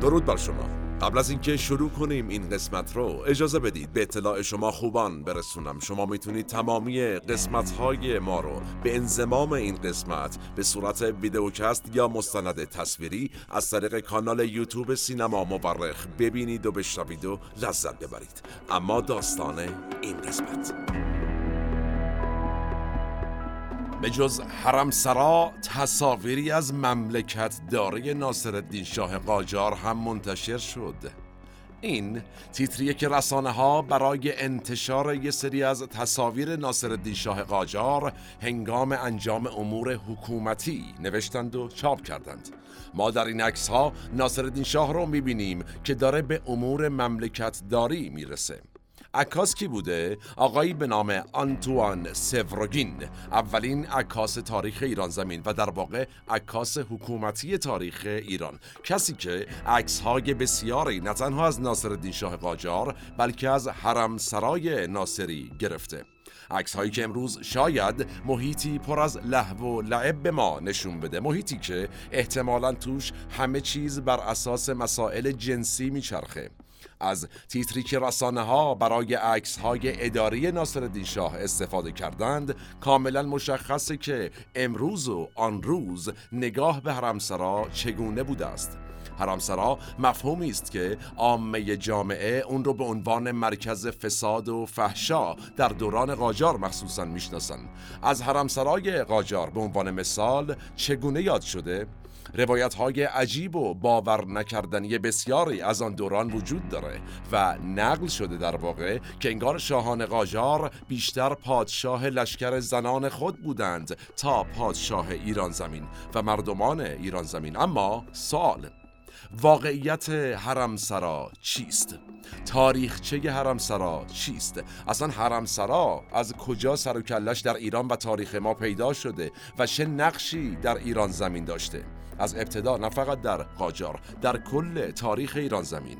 درود بر شما. قبل از اینکه شروع کنیم این قسمت رو اجازه بدید به اطلاع شما خوبان برسونم. شما می‌تونید تمامی قسمت های ما رو به انزمام این قسمت به صورت ویدئوکست یا مستند تصویری از طریق کانال یوتیوب سینما مورخ ببینید و بشنوید و لذت ببرید. اما داستان این قسمت. به جز حرمسرا تصاویری از مملکت داره ناصرالدین شاه قاجار هم منتشر شد. این تیتریه که رسانه ها برای انتشار یه سری از تصاویر ناصرالدین شاه قاجار هنگام انجام امور حکومتی نوشتند و چاپ کردند. ما در این عکس ها ناصرالدین شاه رو می‌بینیم که داره به امور مملکت داری می‌رسه. عکاس کی بوده؟ آقایی به نام آنتوان سفروگین اولین عکاس تاریخ ایران زمین و در واقع عکاس حکومتی تاریخ ایران. کسی که عکس های بسیاری نه تنها از ناصرالدین شاه قاجار بلکه از حرم سرای ناصری گرفته. عکس هایی که امروز شاید محیطی پر از لحو و لعب به ما نشون بده. محیطی که احتمالا توش همه چیز بر اساس مسائل جنسی میچرخه. از تیتری که رسانه ها برای عکس های اداری ناصر شاه استفاده کردند کاملا مشخصه که امروز و آن روز نگاه به حرمسرا چگونه بوده است. حرمسرا مفهومی است که عامه جامعه اون رو به عنوان مرکز فساد و فحشا در دوران قاجار مخصوصا می‌شناسند. از حرمسرای قاجار به عنوان مثال چگونه یاد شده؟ روایت های عجیب و باور نکردنی بسیاری از آن دوران وجود داره و نقل شده در واقع که انگار شاهان قاجار بیشتر پادشاه لشکر زنان خود بودند تا پادشاه ایران زمین و مردمان ایران زمین اما سال واقعیت حرمسرا چیست؟ تاریخچه حرمسرا چیست؟ اصلا حرمسرا از کجا سر و کلش در ایران و تاریخ ما پیدا شده و چه نقشی در ایران زمین داشته؟ از ابتدا نه فقط در قاجار در کل تاریخ ایران زمین.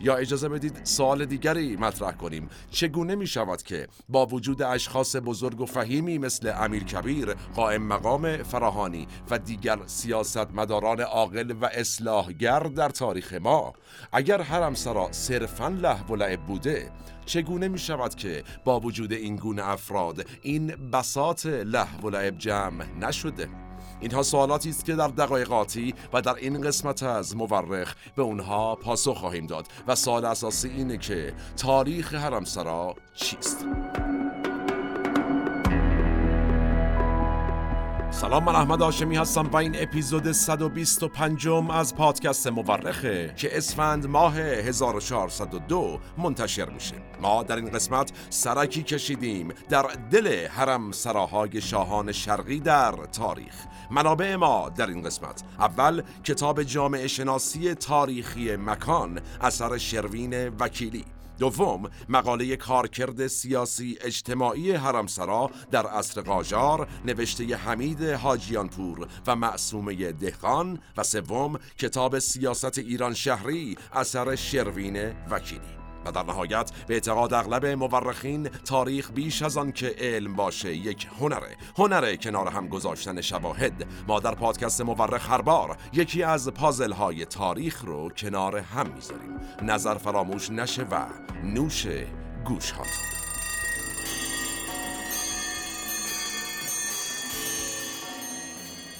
یا اجازه بدید سوال دیگری مطرح کنیم. چگونه می شود که با وجود اشخاص بزرگ و فهیمی مثل امیر کبیر قائم مقام فراهانی و دیگر سیاستمداران عاقل و اصلاحگر در تاریخ ما اگر حرم سرا صرفا لحو و لعب بوده چگونه می شود که با وجود این گونه افراد این بساط لحو و لعب جمع نشده؟ اینها سوالاتی است که در دقایقاتی و در این قسمت از مورخ به اونها پاسخ خواهیم داد و سوال اساسی اینه که تاریخ حرمسرا چیست؟ سلام من احمد آشمی هستم و این اپیزود 125 از پادکست مورخه که اسفند ماه 1402 منتشر میشه. ما در این قسمت سرکی کشیدیم در دل حرم سراهای شاهان شرقی در تاریخ. منابع ما در این قسمت. اول کتاب جامعه شناسی تاریخی مکان اثر شروین وکیلی. دوم مقاله کارکرد سیاسی اجتماعی حرمسرا در عصر قاجار نوشته حمید حاجیانپور و معصومه دهقان و سوم کتاب سیاست ایران شهری اثر شروین وکیلی. در نهایت به اعتقاد اغلب مورخین تاریخ بیش از آن که علم باشه یک هنره. هنره کنار هم گذاشتن شواهد. ما در پادکست مورخ هر بار یکی از پازل های تاریخ رو کنار هم می‌ذاریم. نظر فراموش نشه و نوش گوش هاتون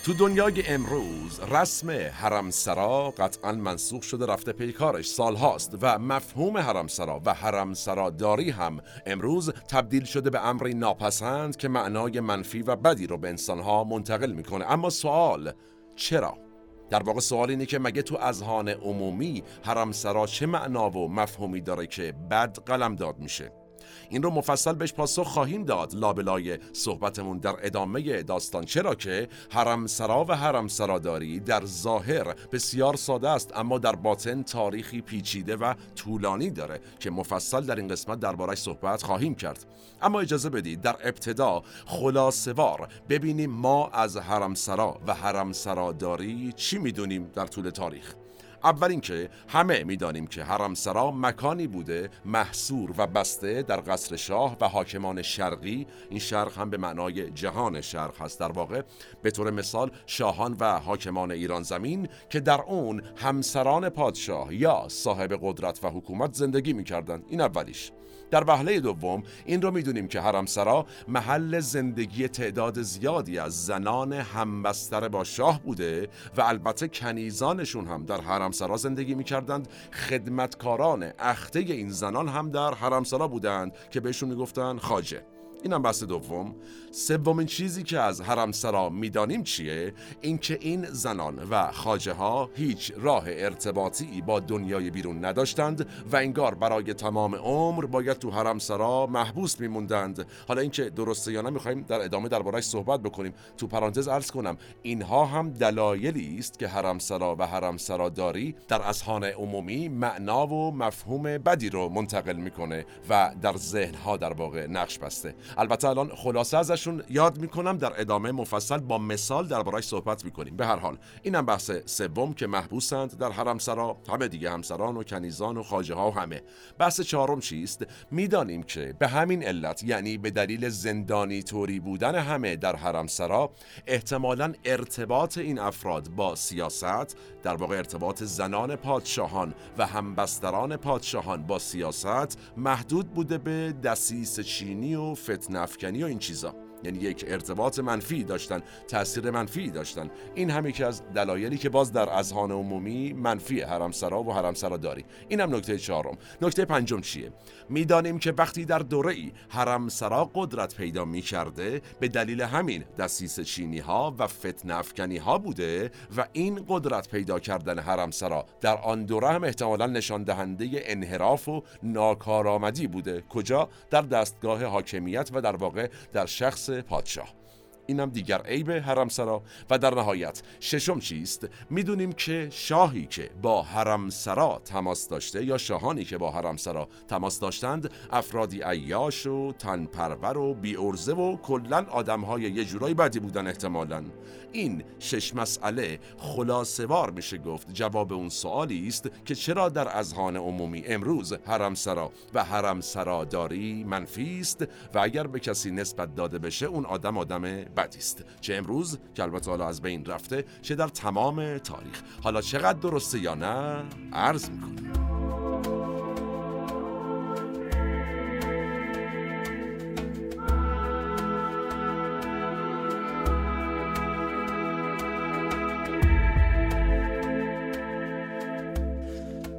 تو دنیای امروز رسم حرمسرا قطعا منسوخ شده رفته پیکارش سال هاست و مفهوم حرمسرا و حرمسرا داری هم امروز تبدیل شده به امری ناپسند که معنای منفی و بدی رو به انسانها منتقل می‌کنه. اما سوال چرا؟ در واقع سوال اینه که مگه تو اذهان عمومی حرمسرا چه معنا و مفهومی داره که بد قلم داد میشه؟ این رو مفصل بهش پاسخ خواهیم داد. لابلای صحبتمون در ادامه داستان. چرا که حرم سرا و حرم سراداری در ظاهر بسیار ساده است اما در باطن تاریخی پیچیده و طولانی داره که مفصل در این قسمت دربارش صحبت خواهیم کرد. اما اجازه بدید در ابتدا خلاصوار ببینیم ما از حرم سرا و حرم سراداری چی می‌دونیم در طول تاریخ. اول اینکه همه می‌دانیم که حرمسرا مکانی بوده محصور و بسته در قصر شاه و حاکمان شرقی. این شرق هم به معنای جهان شرق هست. در واقع به طور مثال شاهان و حاکمان ایران زمین که در اون همسران پادشاه یا صاحب قدرت و حکومت زندگی می‌کردند. این اولیش. در وهله دوم این رو می‌دونیم که حرمسرا محل زندگی تعداد زیادی از زنان همبستر با شاه بوده و البته کنیزانشون هم در حرمسرا زندگی می‌کردند. خدمتکاران اخته این زنان هم در حرمسرا بودند که بهشون می‌گفتن خاجه اینم بحث دوم. سومین چیزی که از حرم سرا می‌دانیم چیه؟ اینکه این زنان و خاجه ها هیچ راه ارتباطی با دنیای بیرون نداشتند و انگار برای تمام عمر باید تو حرم سرا محبوس میموندند. حالا اینکه درسته یا نه می‌خوایم در ادامه دربارش صحبت بکنیم. تو پرانتز عرض کنم اینها هم دلایلی است که حرم سرا و حرم سرا داری در اذهان عمومی معنا و مفهوم بدی رو منتقل می‌کنه و در ذهن ها در واقع نقش بسته. البته الان خلاصه ازشون یاد می‌کنم در ادامه مفصل با مثال دربارش صحبت می‌کنیم. به هر حال اینم بحث سوم که محبوسند در حرم سرا همه دیگه همسران و کنیزان و خاجه ها و همه. بحث چهارم چیست؟ می‌دانیم که به همین علت یعنی به دلیل زندانی طوری بودن همه در حرم سرا احتمالا ارتباط این افراد با سیاست در واقع ارتباط زنان پادشاهان و همبستران پادشاهان با سیاست محدود بوده به دسیس چینی و فتنه افکنی و این چیزا. یعنی یک ارتباط منفی داشتن تاثیر منفی داشتن. این هم یکی از دلایلی که باز در اذهان عمومی منفی حرمسرا و حرمسرا داری. این هم نکته چهارم. نکته پنجم چیه؟ می‌دانیم که وقتی در دوره ای حرمسرا قدرت پیدا می کرده به دلیل همین دسیس چینی ها و فتن افکنی ها بوده و این قدرت پیدا کردن حرمسرا در آن دوره هم احتمالا نشان دهنده انحراف و ناکارآمدی بوده. کجا؟ در دستگاه حاکمیت و در واقع در شخص پادشاه اینم دیگر عیب حرمسرا و در نهایت ششم چیست؟ می‌دونیم که شاهی که با حرمسرا تماس داشته یا شاهانی که با حرمسرا تماس داشتند افرادی عیاش و تنپرور و بیورزه و کلا آدمهای یه جورایی بدی بودن احتمالا. این شش مسئله خلاصوار میشه گفت. جواب اون سوالی است که چرا در اذهان عمومی امروز حرمسرا و حرمسراداری منفی است و اگر به کسی نسبت داده بشه اون آدم آدم بدی است چه امروز که البته حالا از بین رفته چه در تمام تاریخ. حالا چقدر درسته یا نه عرض می‌کنم.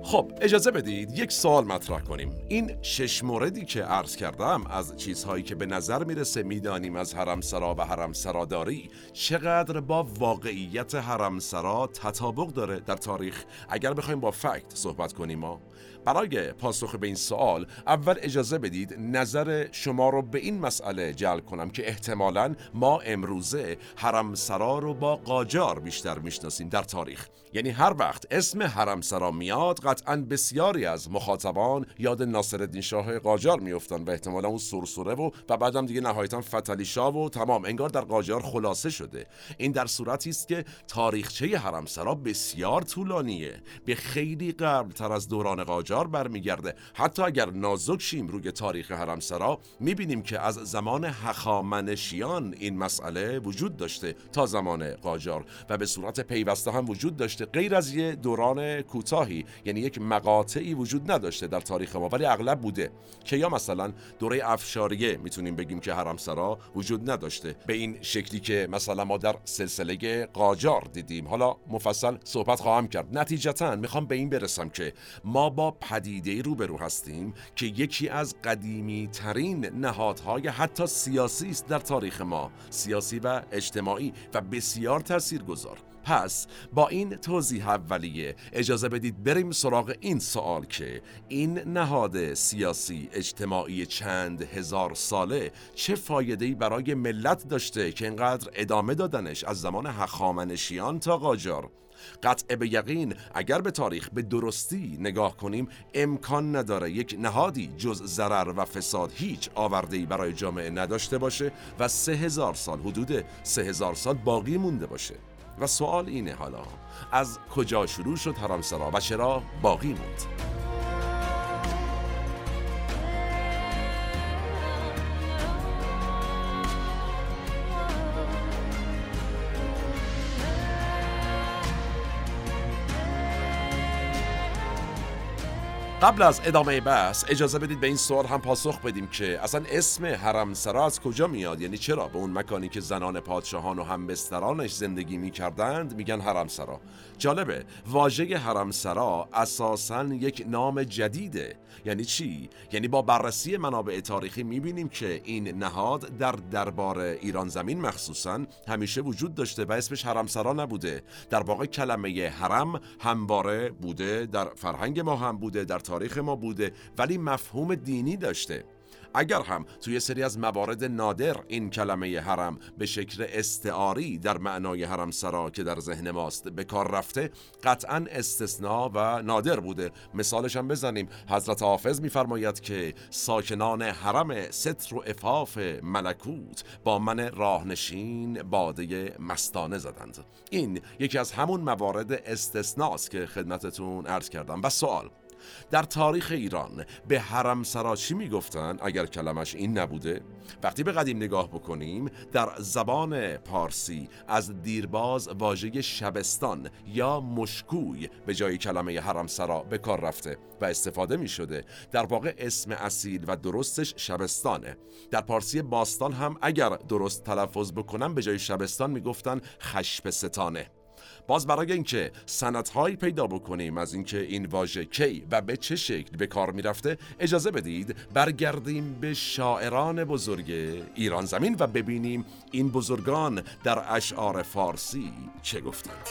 خب اجازه بدید یک سوال مطرح کنیم. این شش موردی که عرض کردم از چیزهایی که به نظر می‌رسه می‌دانیم از حرمسرا و حرمسراداری چقدر با واقعیت حرمسرا تطابق داره در تاریخ؟ اگر بخوایم با فکت صحبت کنیم ما برای پاسخ به این سوال اول اجازه بدید نظر شما رو به این مسئله جلب کنم که احتمالا ما امروزه حرمسرا رو با قاجار بیشتر می‌شناسیم در تاریخ. یعنی هر وقت اسم حرمسرا میاد قطعا بسیاری از مخاطبان یاد ناصرالدین شاه قاجار میفتن و احتمالا اون سرسره و و بعدم دیگه نهایتا فتلی شاه و تمام انگار در قاجار خلاصه شده. این در صورتی است که تاریخچه حرمسرا بسیار طولانیه. به خیلی قبل تر از دوران قاجار برمیگرده. حتی اگر نازک شیم روی تاریخ حرمسرا می‌بینیم که از زمان هخامنشیان این مسئله وجود داشته تا زمان قاجار. و به صورت پیوسته هم وجود داشته غیر از یه دوران کوتاهی. یعنی یک مقاطعی وجود نداشته در تاریخ ما ولی اغلب بوده. که یا مثلا دوره افشاریه می‌تونیم بگیم که حرمسرا وجود نداشته. به این شکلی که مثلا ما در سلسله قاجار دیدیم. حالا مفصل صحبت خواهم کرد. نتیجتا می‌خوام به این برسم که ما با پدیده روبرو هستیم که یکی از قدیمی ترین نهادهای حتی سیاسی است در تاریخ ما. سیاسی و اجتماعی و بسیار تاثیرگذار پس با این توضیح اولیه اجازه بدید بریم سراغ این سوال که این نهاد سیاسی اجتماعی چند هزار ساله چه فایده‌ای برای ملت داشته که اینقدر ادامه دادنش از زمان هخامنشیان تا قاجار؟ قطع به یقین اگر به تاریخ به درستی نگاه کنیم امکان نداره یک نهادی جز ضرر و فساد هیچ آوردهی برای جامعه نداشته باشه و سه هزار سال حدود سه هزار سال باقی مونده باشه. و سوال اینه حالا از کجا شروع شد حرمسرا و چرا باقی موند؟ قبل از ادامه بحث اجازه بدید به این سوال هم پاسخ بدیم که اصلا اسم حرم سرا از کجا میاد؟ یعنی چرا به اون مکانی که زنان پادشاهان و همبسترانش زندگی می‌کردند میگن حرم سرا جالبه واژه حرم سرا اساسا یک نام جدیده. یعنی چی؟ یعنی با بررسی منابع تاریخی می‌بینیم که این نهاد در دربار ایران زمین مخصوصا همیشه وجود داشته و اسمش حرم سرا نبوده. در واقع کلمه حرم همواره بوده در فرهنگ ما هم بوده در تاریخ ما بوده ولی مفهوم دینی داشته. اگر هم توی سری از موارد نادر این کلمه حرم به شکل استعاری در معنای حرم سرا که در ذهن ماست به کار رفته قطعا استثناء و نادر بوده. مثالش هم بزنیم. حضرت حافظ میفرماید که ساکنان حرم ستر و افاف ملکوت با من راهنشین باده مستانه زدند. این یکی از همون موارد استثناست که خدمتتون عرض کردم. و سوال در تاریخ ایران به حرم سرا چی می‌گفتن اگر کلمش این نبوده. وقتی به قدیم نگاه بکنیم در زبان پارسی از دیرباز واژه شبستان یا مشکوی به جای کلمه حرم سرا به کار رفته و استفاده می شده در واقع اسم اصیل و درستش شبستانه. در پارسی باستان هم اگر درست تلفظ بکنم به جای شبستان می‌گفتن خشب ستانه باز برای اینکه سندهایی پیدا بکنیم از اینکه این واژه کی و به چه شکل به کار می‌رفته اجازه بدید برگردیم به شاعران بزرگ ایران زمین و ببینیم این بزرگان در اشعار فارسی چه گفتند.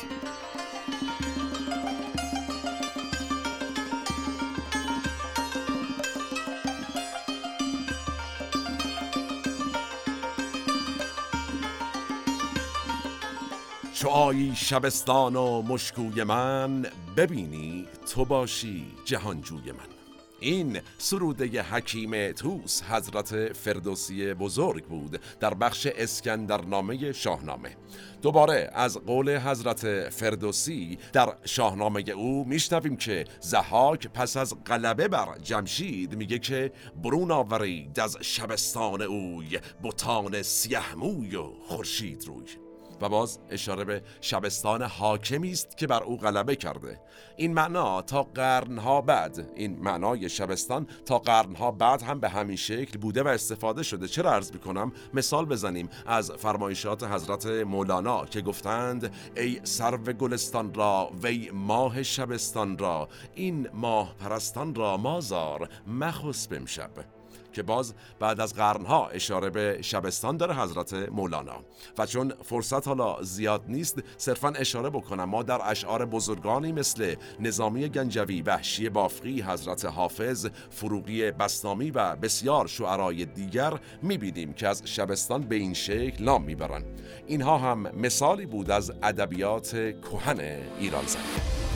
آیی شبستان و مشکوی من ببینی تو باشی جهانجوی من. این سروده حکیم توس حضرت فردوسی بزرگ بود در بخش اسکندرنامه شاهنامه. دوباره از قول حضرت فردوسی در شاهنامه او میشنویم که زحاک پس از غلبه بر جمشید میگه که برون آورید از شبستان اوی بوتان سیه موی و خورشید روی. و باز اشاره به شبستان حاکمی است که بر او غلبه کرده. این معنا تا قرنها بعد این معنای شبستان تا قرنها بعد هم به همین شکل بوده و استفاده شده. چرا عرض می‌کنم؟ مثال بزنیم از فرمایشات حضرت مولانا که گفتند ای سرو گلستان را وی ماه شبستان را این ماه پرستان را مازار مخص بمشب که باز بعد از قرنها اشاره به شبستان داره حضرت مولانا. و چون فرصت حالا زیاد نیست صرفا اشاره بکنم. ما در اشعار بزرگانی مثل نظامی گنجوی وحشی بافقی حضرت حافظ فروغی بسنامی و بسیار شعرای دیگر می‌بینیم که از شبستان به این شکل نام می‌برند. اینها هم مثالی بود از ادبیات کهن ایران زمین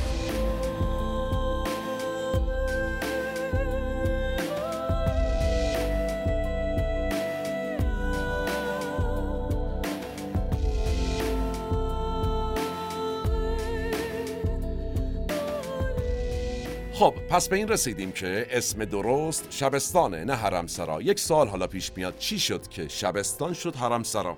خب پس به این رسیدیم که اسم درست شبستانه نه حرمسرا. یک سال حالا پیش میاد چی شد که شبستان شد حرمسرا؟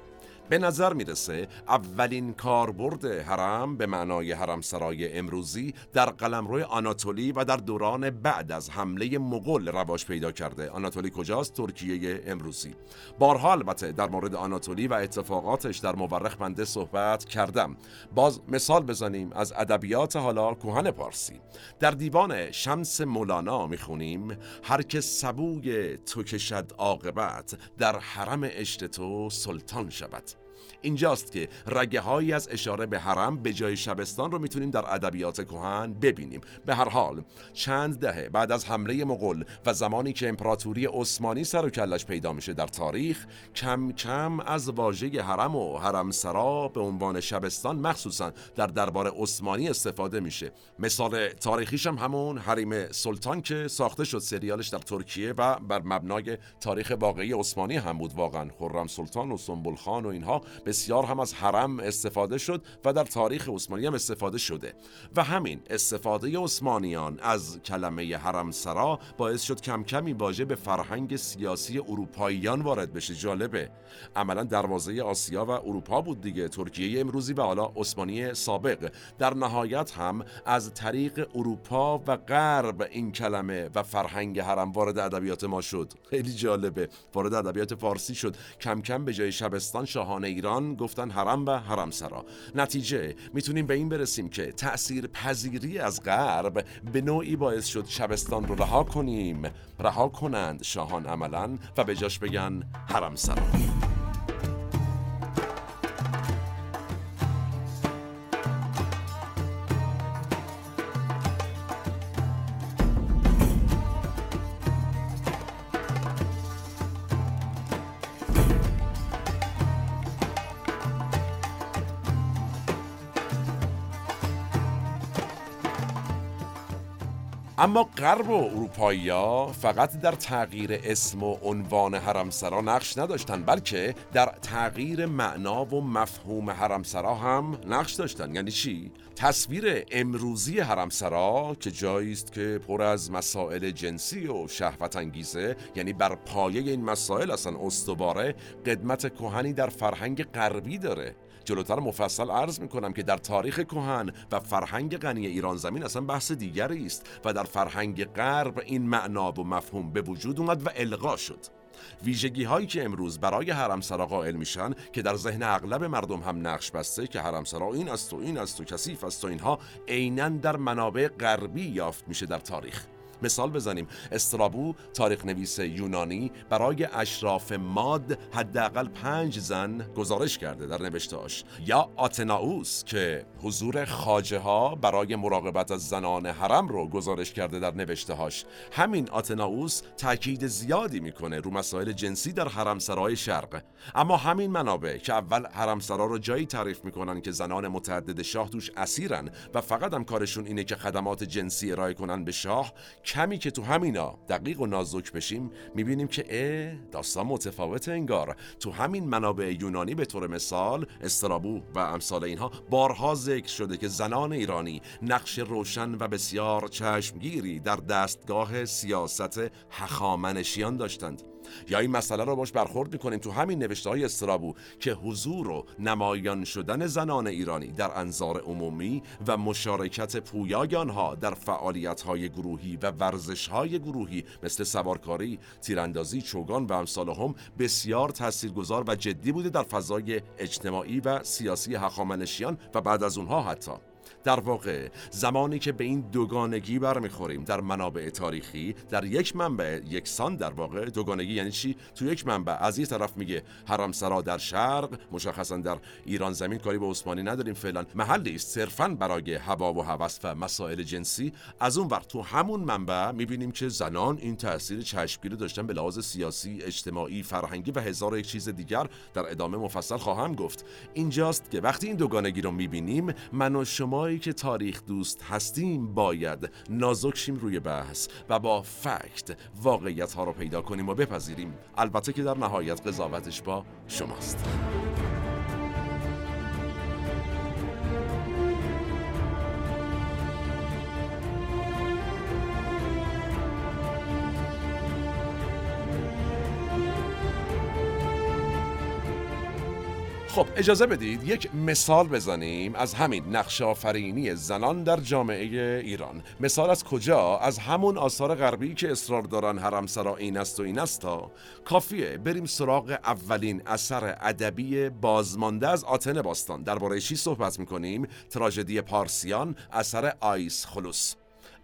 به نظر می‌رسه اولین کاربرد حرم به معنای حرم سرای امروزی در قلمرو آناتولی و در دوران بعد از حمله مغول رواج پیدا کرده. آناتولی کجاست؟ ترکیه امروزی. بارها البته در مورد آناتولی و اتفاقاتش در مورخ بنده صحبت کردم. باز مثال بزنیم از ادبیات حالا کوهن پارسی. در دیوان شمس مولانا می‌خونیم هر که سبوی تو کشد عاقبت در حرم اشت تو سلطان شود. اینجاست که رگه هایی از اشاره به حرم به جای شبستان رو می‌تونیم در ادبیات کهن ببینیم. به هر حال چند دهه بعد از حمله مغول و زمانی که امپراتوری عثمانی سر و کلش پیدا میشه در تاریخ کم کم از واژه حرم و حرم سرا به عنوان شبستان مخصوصا در دربار عثمانی استفاده میشه. مثال تاریخیش هم همون حریم سلطان که ساخته شد سریالش در ترکیه و بر مبنای تاریخ واقعی عثمانی هم بود. واقعا خرم سلطان و سنبل خان و اینها به بسیار هم از حرم استفاده شد و در تاریخ عثمانی هم استفاده شده. و همین استفاده عثمانیان از کلمه حرم سرا باعث شد کم کمی واژه به فرهنگ سیاسی اروپاییان وارد بشه. جالبه. عملا دروازه آسیا و اروپا بود دیگه ترکیه امروزی و حالا عثمانی سابق. در نهایت هم از طریق اروپا و غرب این کلمه و فرهنگ حرم وارد ادبیات ما شد. خیلی جالبه. وارد ادبیات فارسی شد. کم کم به جای شبستان شاهان ایران گفتن حرم و حرم سرا. نتیجه می‌تونیم به این برسیم که تأثیر پذیری از غرب به نوعی باعث شد شبستان رو رها کنیم. رها کنند شاهان عملا و به جاش بگن حرم سرا. اما غرب و اروپایی ها فقط در تغییر اسم و عنوان حرمسرا نقش نداشتن بلکه در تغییر معنا و مفهوم حرمسرا هم نقش داشتن. یعنی چی؟ تصویر امروزی حرمسرا که جایی است که پر از مسائل جنسی و شهوت انگیزه یعنی بر پایه این مسائل اصلا استواره قدمت کهنی در فرهنگ غربی داره. جلوتر مفصل عرض می‌کنم که در تاریخ کهن و فرهنگ غنی ایران زمین اصلا بحث دیگری است و در فرهنگ غرب این معنا و مفهوم به وجود اومد و القا شد. ویژگی هایی که امروز برای حرمسرا قائل میشن که در ذهن اغلب مردم هم نقش بسته که حرمسرا این است و این است و کثیف است و اینها عینا در منابع غربی یافت میشه در تاریخ. مثال بزنیم. استرابو تاریخ نویس یونانی برای اشراف ماد حداقل پنج زن گزارش کرده در نوشتهاش. یا آتناوس که حضور خاجه ها برای مراقبت از زنان حرم رو گزارش کرده در نوشتهاش. همین آتناوس تاکید زیادی می‌کنه رو مسائل جنسی در حرمسرای شرق. اما همین منابع که اول حرمسرا رو جایی تعریف می‌کنن که زنان متعدد شاه توش اسیرن و فقط هم کارشون اینه که خدمات جنسی ارائه کنن به شاه کمی که تو همینا دقیق و نازک بشیم می‌بینیم که اه داستان متفاوت انگار. تو همین منابع یونانی به طور مثال استرابو و امثال اینها بارها ذکر شده که زنان ایرانی نقش روشن و بسیار چشمگیری در دستگاه سیاست هخامنشیان داشتند. یا این مسئله رو باش برخورد می‌کنیم تو همین نوشته های استرابو که حضور و نمایان شدن زنان ایرانی در انظار عمومی و مشارکت پویای آنها در فعالیت های گروهی و ورزش های گروهی مثل سوارکاری، تیراندازی، چوگان و امثال هم بسیار تاثیرگذار و جدی بوده در فضای اجتماعی و سیاسی هخامنشیان و بعد از اونها حتی. در واقع زمانی که به این دوگانگی برمیخوریم در منابع تاریخی در یک منبع یکسان در واقع. دوگانگی یعنی چی؟ تو یک منبع. از یه طرف میگه حرمسرا در شرق مشخصا در ایران زمین کاری به عثمانی نداریم فعلا. محلی است صرفا برای هوا و هوس و مسائل جنسی. از اون وقت تو همون منبع می‌بینیم که زنان این تاثیر چشمگیری داشتن به لحاظ سیاسی اجتماعی فرهنگی و هزار یک چیز دیگر در ادامه مفصل خواهم گفت. اینجاست که وقتی این دوگانگی رو می‌بینیم من و شما که تاریخ دوست هستیم باید نازکشیم روی بحث و با فکت واقعیت ها رو پیدا کنیم و بپذیریم. البته که در نهایت قضاوتش با شماست. خب اجازه بدید یک مثال بزنیم از همین نقش آفرینی زنان در جامعه ایران. مثال از کجا؟ از همون آثار غربی که اصرار دارن حرمسرا این است و این است تا. کافیه بریم سراغ اولین اثر ادبی بازمانده از آتن باستان. درباره چی صحبت می‌کنیم؟ تراژدی پارسیان اثر آیس خلوص.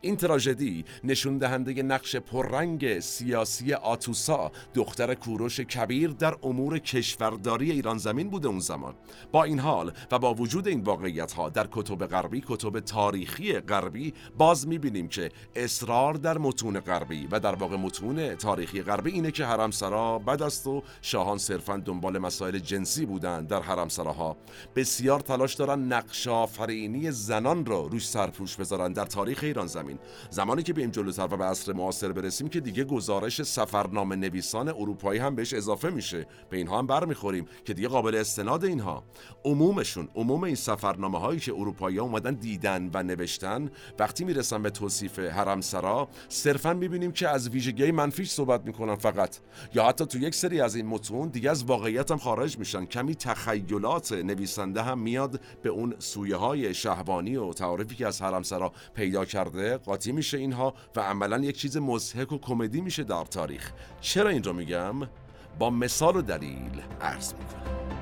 این تراژدی نشون دهنده نقش پررنگ سیاسی آتوسا دختر کوروش کبیر در امور کشورداری ایران زمین بوده اون زمان. با این حال و با وجود این واقعیت ها در کتب غربی کتب تاریخی غربی باز می‌بینیم که اصرار در متون غربی و در واقع متون تاریخی غربی اینه که حرمسرا بد است و شاهان صرفا دنبال مسائل جنسی بودند در حرمسراها. بسیار تلاش دارن نقش آفرینی زنان را روش سرپوش بذارن در تاریخ ایران زمین. همین زمانی که بریم جلوتر و به عصر معاصر برسیم که دیگه گزارش سفرنامه نویسان اروپایی هم بهش اضافه میشه. به اینها هم برمیخوریم که دیگه قابل استناد اینها. عمومشون عموم این سفرنامه هایی که اروپایی ها اومدن دیدن و نوشتن وقتی می‌رسن به توصیف حرمسرا صرفا می‌بینیم که از ویژگی منفیش صحبت می‌کنن فقط. یا حتی تو یک سری از این متون دیگه از واقعیت هم خارج میشن. کمی تخیلات نویسنده هم میاد به اون سویه های شهبانی و تعارفی که از حرمسرا پیدا کرده. قاطی میشه اینها و عملا یک چیز مضحک و کمدی میشه در تاریخ. چرا این رو میگم؟ با مثال و دلیل عرض می‌کنم.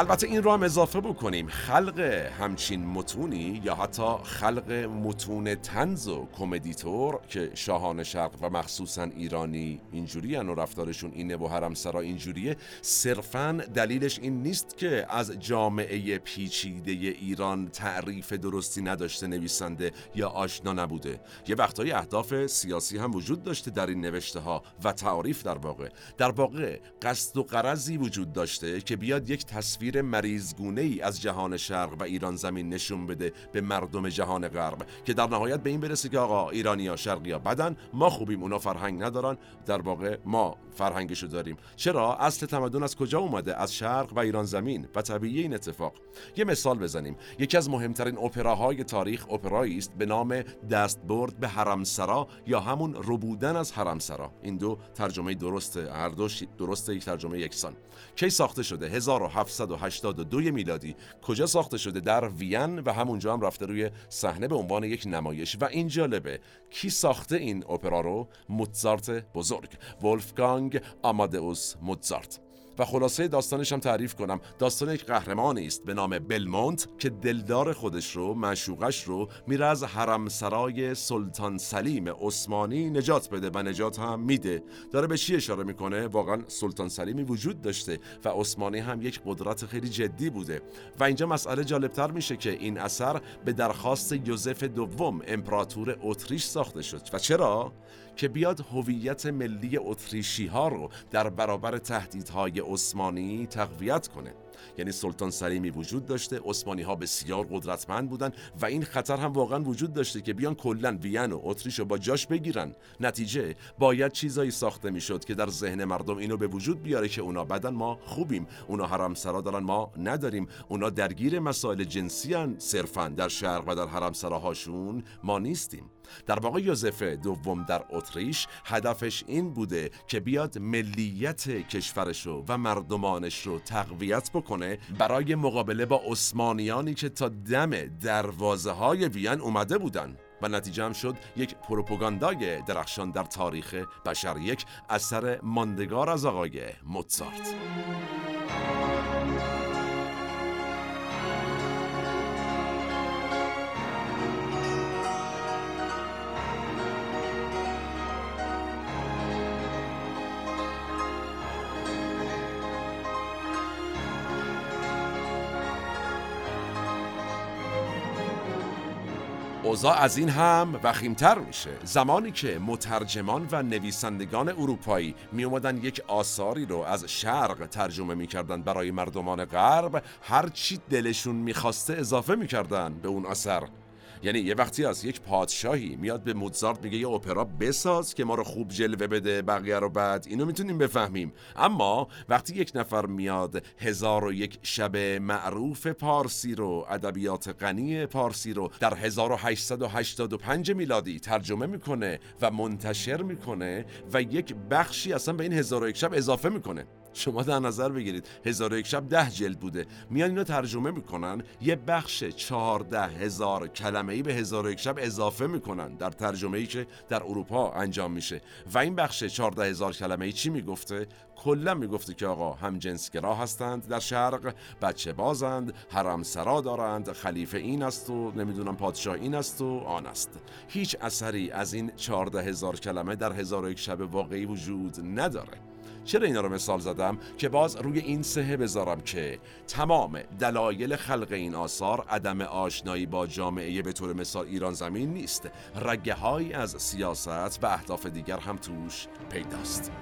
البته این رو هم اضافه بکنیم. خلق همچین متونی یا حتی خلق متون تنز و کمدیتور که شاهان شرق و مخصوصا ایرانی اینجوری و رفتارشون اینه و حرم سرا اینجوریه صرفا دلیلش این نیست که از جامعه پیچیده ایران تعریف درستی نداشته نویسنده یا آشنا نبوده. یه وقتهای اهداف سیاسی هم وجود داشته در این نوشته ها و تعریف در واقع. در واقع قصد و قرضی وجود داشته که بیاد یک تصویر تصویر مریضگونه ای از جهان شرق و ایران زمین نشون بده به مردم جهان غرب که در نهایت به این برسه که آقا ایرانیا شرقیا بدن ما خوبیم اونا فرهنگ ندارن. در واقع ما فرهنگشو داریم. چرا؟ اصل تمدن از کجا اومده؟ از شرق و ایران زمین و طبیعی این اتفاق. یه مثال بزنیم. یکی از مهمترین اپراهای تاریخ اپرایی است به نام دستبرد به حرمسرا یا همون ربودن از حرمسرا. این دو ترجمه درسته هر دو درسته یک ترجمه یکسان. کی ساخته شده؟ 1782 میلادی. کجا ساخته شده در وین؟ و همونجا هم رفته روی صحنه به عنوان یک نمایش. و این جالبه کی ساخته این اپرا رو؟ موتزارت بزرگ. ولفگانگ آمادئوس موتزارت و خلاصه داستانش هم تعریف کنم. داستان یک قهرمانی است به نام بلمونت که دلدار خودش رو معشوقش رو میره از حرم سرای سلطان سلیم عثمانی نجات بده و نجات هم میده. داره به چی اشاره می‌کنه؟ واقعا سلطان سلیمی وجود داشته و عثمانی هم یک قدرت خیلی جدی بوده. و اینجا مسئله جالبتر میشه که این اثر به درخواست یوزف دوم امپراتور اتریش ساخته شد. و چرا؟ که بیاد هویت ملی اتریشی ها رو در برابر تهدیدهای عثمانی تقویت کنه. یعنی سلطان سلیمی وجود داشته عثمانی ها بسیار قدرتمند بودن و این خطر هم واقعا وجود داشته که بیان کلا وین و اتریش رو با جاش بگیرن. نتیجه باید چیزایی ساخته می‌شد که در ذهن مردم اینو به وجود بیاره که اونا بدن ما خوبیم. اونا حرم سرا دارن ما نداریم. اونا درگیر مسائل جنسی هن در شرق و در حرم سراهاشون ما نیستیم. در واقع یوزف دوم در اتریش هدفش این بوده که بیاد ملیت کشورش رو و مردمانش رو تقویت بکنه برای مقابله با عثمانیانی که تا دم دروازه های وین اومده بودن. و نتیجه هم شد یک پروپاگاندای درخشان در تاریخ بشر. یک اثر ماندگار از آقای موتسارت. اوضاع از این هم وخیمتر میشه. زمانی که مترجمان و نویسندگان اروپایی می اومدن یک آثاری رو از شرق ترجمه می‌کردن برای مردمان غرب هر چی دلشون می‌خواسته اضافه می‌کردن به اون اثر. یعنی یه وقتی از یک پادشاهی میاد به موزارت میگه یه اپرا بساز که ما رو خوب جلوه بده بقیه رو بعد اینو می‌تونیم بفهمیم. اما وقتی یک نفر میاد هزار و یک شب معروف پارسی رو ادبیات غنی پارسی رو در 1885 میلادی ترجمه می‌کنه و منتشر می‌کنه و یک بخشی اصلا به این هزار و یک شب اضافه می‌کنه. شما در نظر بگیرید. هزار یک شب ده جلد بوده. میان اینو ترجمه می‌کنن. یه بخش چهارده هزار کلمه ای به هزار یک شب اضافه می‌کنن در ترجمه ای که در اروپا انجام میشه. و این بخش چهارده هزار کلمه ای چی می‌گفته؟ کلا می‌گفته که آقا هم جنسگرا هستند در شرق بچه بازند حرم سرا دارند خلیفه این است و نمی‌دونم پادشاه این است و آن است. هیچ اثری از این چهارده هزار کلمه در هزار یک شب واقعی وجود نداره. چرا اینا رو مثال زدم؟ که باز روی این سهه بذارم که تمام دلایل خلق این آثار عدم آشنایی با جامعه به طور مثال ایران زمین نیست. رگه از سیاست و اهداف دیگر هم توش پیداست.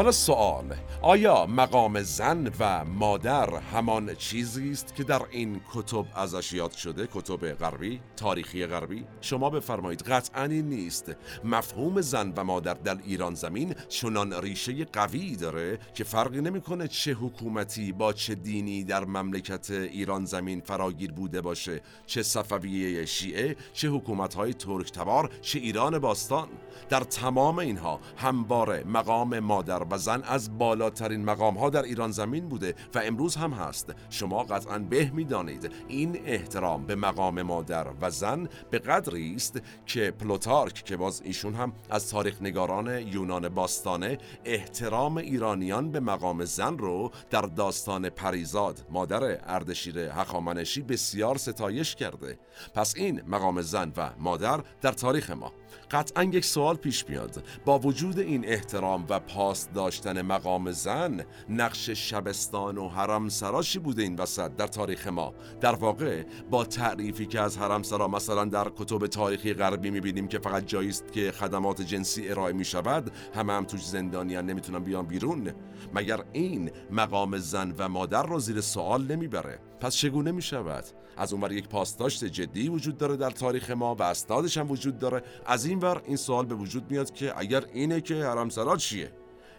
حالا سوال آیا مقام زن و مادر همان چیزی است که در این کتب ازش یاد شده؟ کتب غربی تاریخی غربی؟ شما بفرمایید قطعا این نیست. مفهوم زن و مادر در ایران زمین چنان ریشه قوی داره که فرقی نمی‌کنه چه حکومتی با چه دینی در مملکت ایران زمین فراگیر بوده باشه چه صفویه شیعه چه حکومت های ترک تبار چه ایران باستان. در تمام اینها همواره مقام مادر و زن از بالاترین مقام ها در ایران زمین بوده و امروز هم هست. شما قطعا به می‌دانید. این احترام به مقام مادر و زن به قدری است که پلوتارک که باز ایشون هم از تاریخ نگاران یونان باستانه احترام ایرانیان به مقام زن رو در داستان پریزاد مادر اردشیر هخامنشی بسیار ستایش کرده. پس این مقام زن و مادر در تاریخ ما. قطعا یک سوال پیش میاد. با وجود این احترام و پاس داشتن مقام زن نقش شبستان و حرم سراشی بوده این وسط در تاریخ ما. در واقع با تعریفی که از حرم سرا مثلا در کتب تاریخی غربی می‌بینیم که فقط جایی است که خدمات جنسی ارائه می‌شود همه هم توش زندانیان نمی‌تونن بیان بیرون. مگر این مقام زن و مادر را زیر سوال نمی‌بره؟ پس چگونه می‌شود؟ از اونور یک پاسداشت جدی وجود داره در تاریخ ما و اسنادش هم وجود داره. از این ور این سوال به وجود میاد که اگر اینه که حرمسرا چیه؟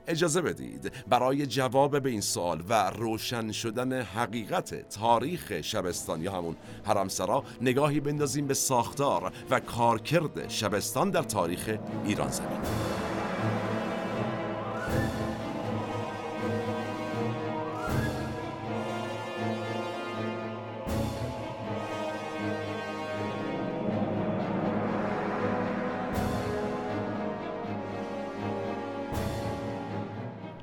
اجازه بدید برای جواب به این سوال و روشن شدن حقیقت تاریخ شبستان یا همون حرمسرا نگاهی بندازیم به ساختار و کارکرد شبستان در تاریخ ایران زمین.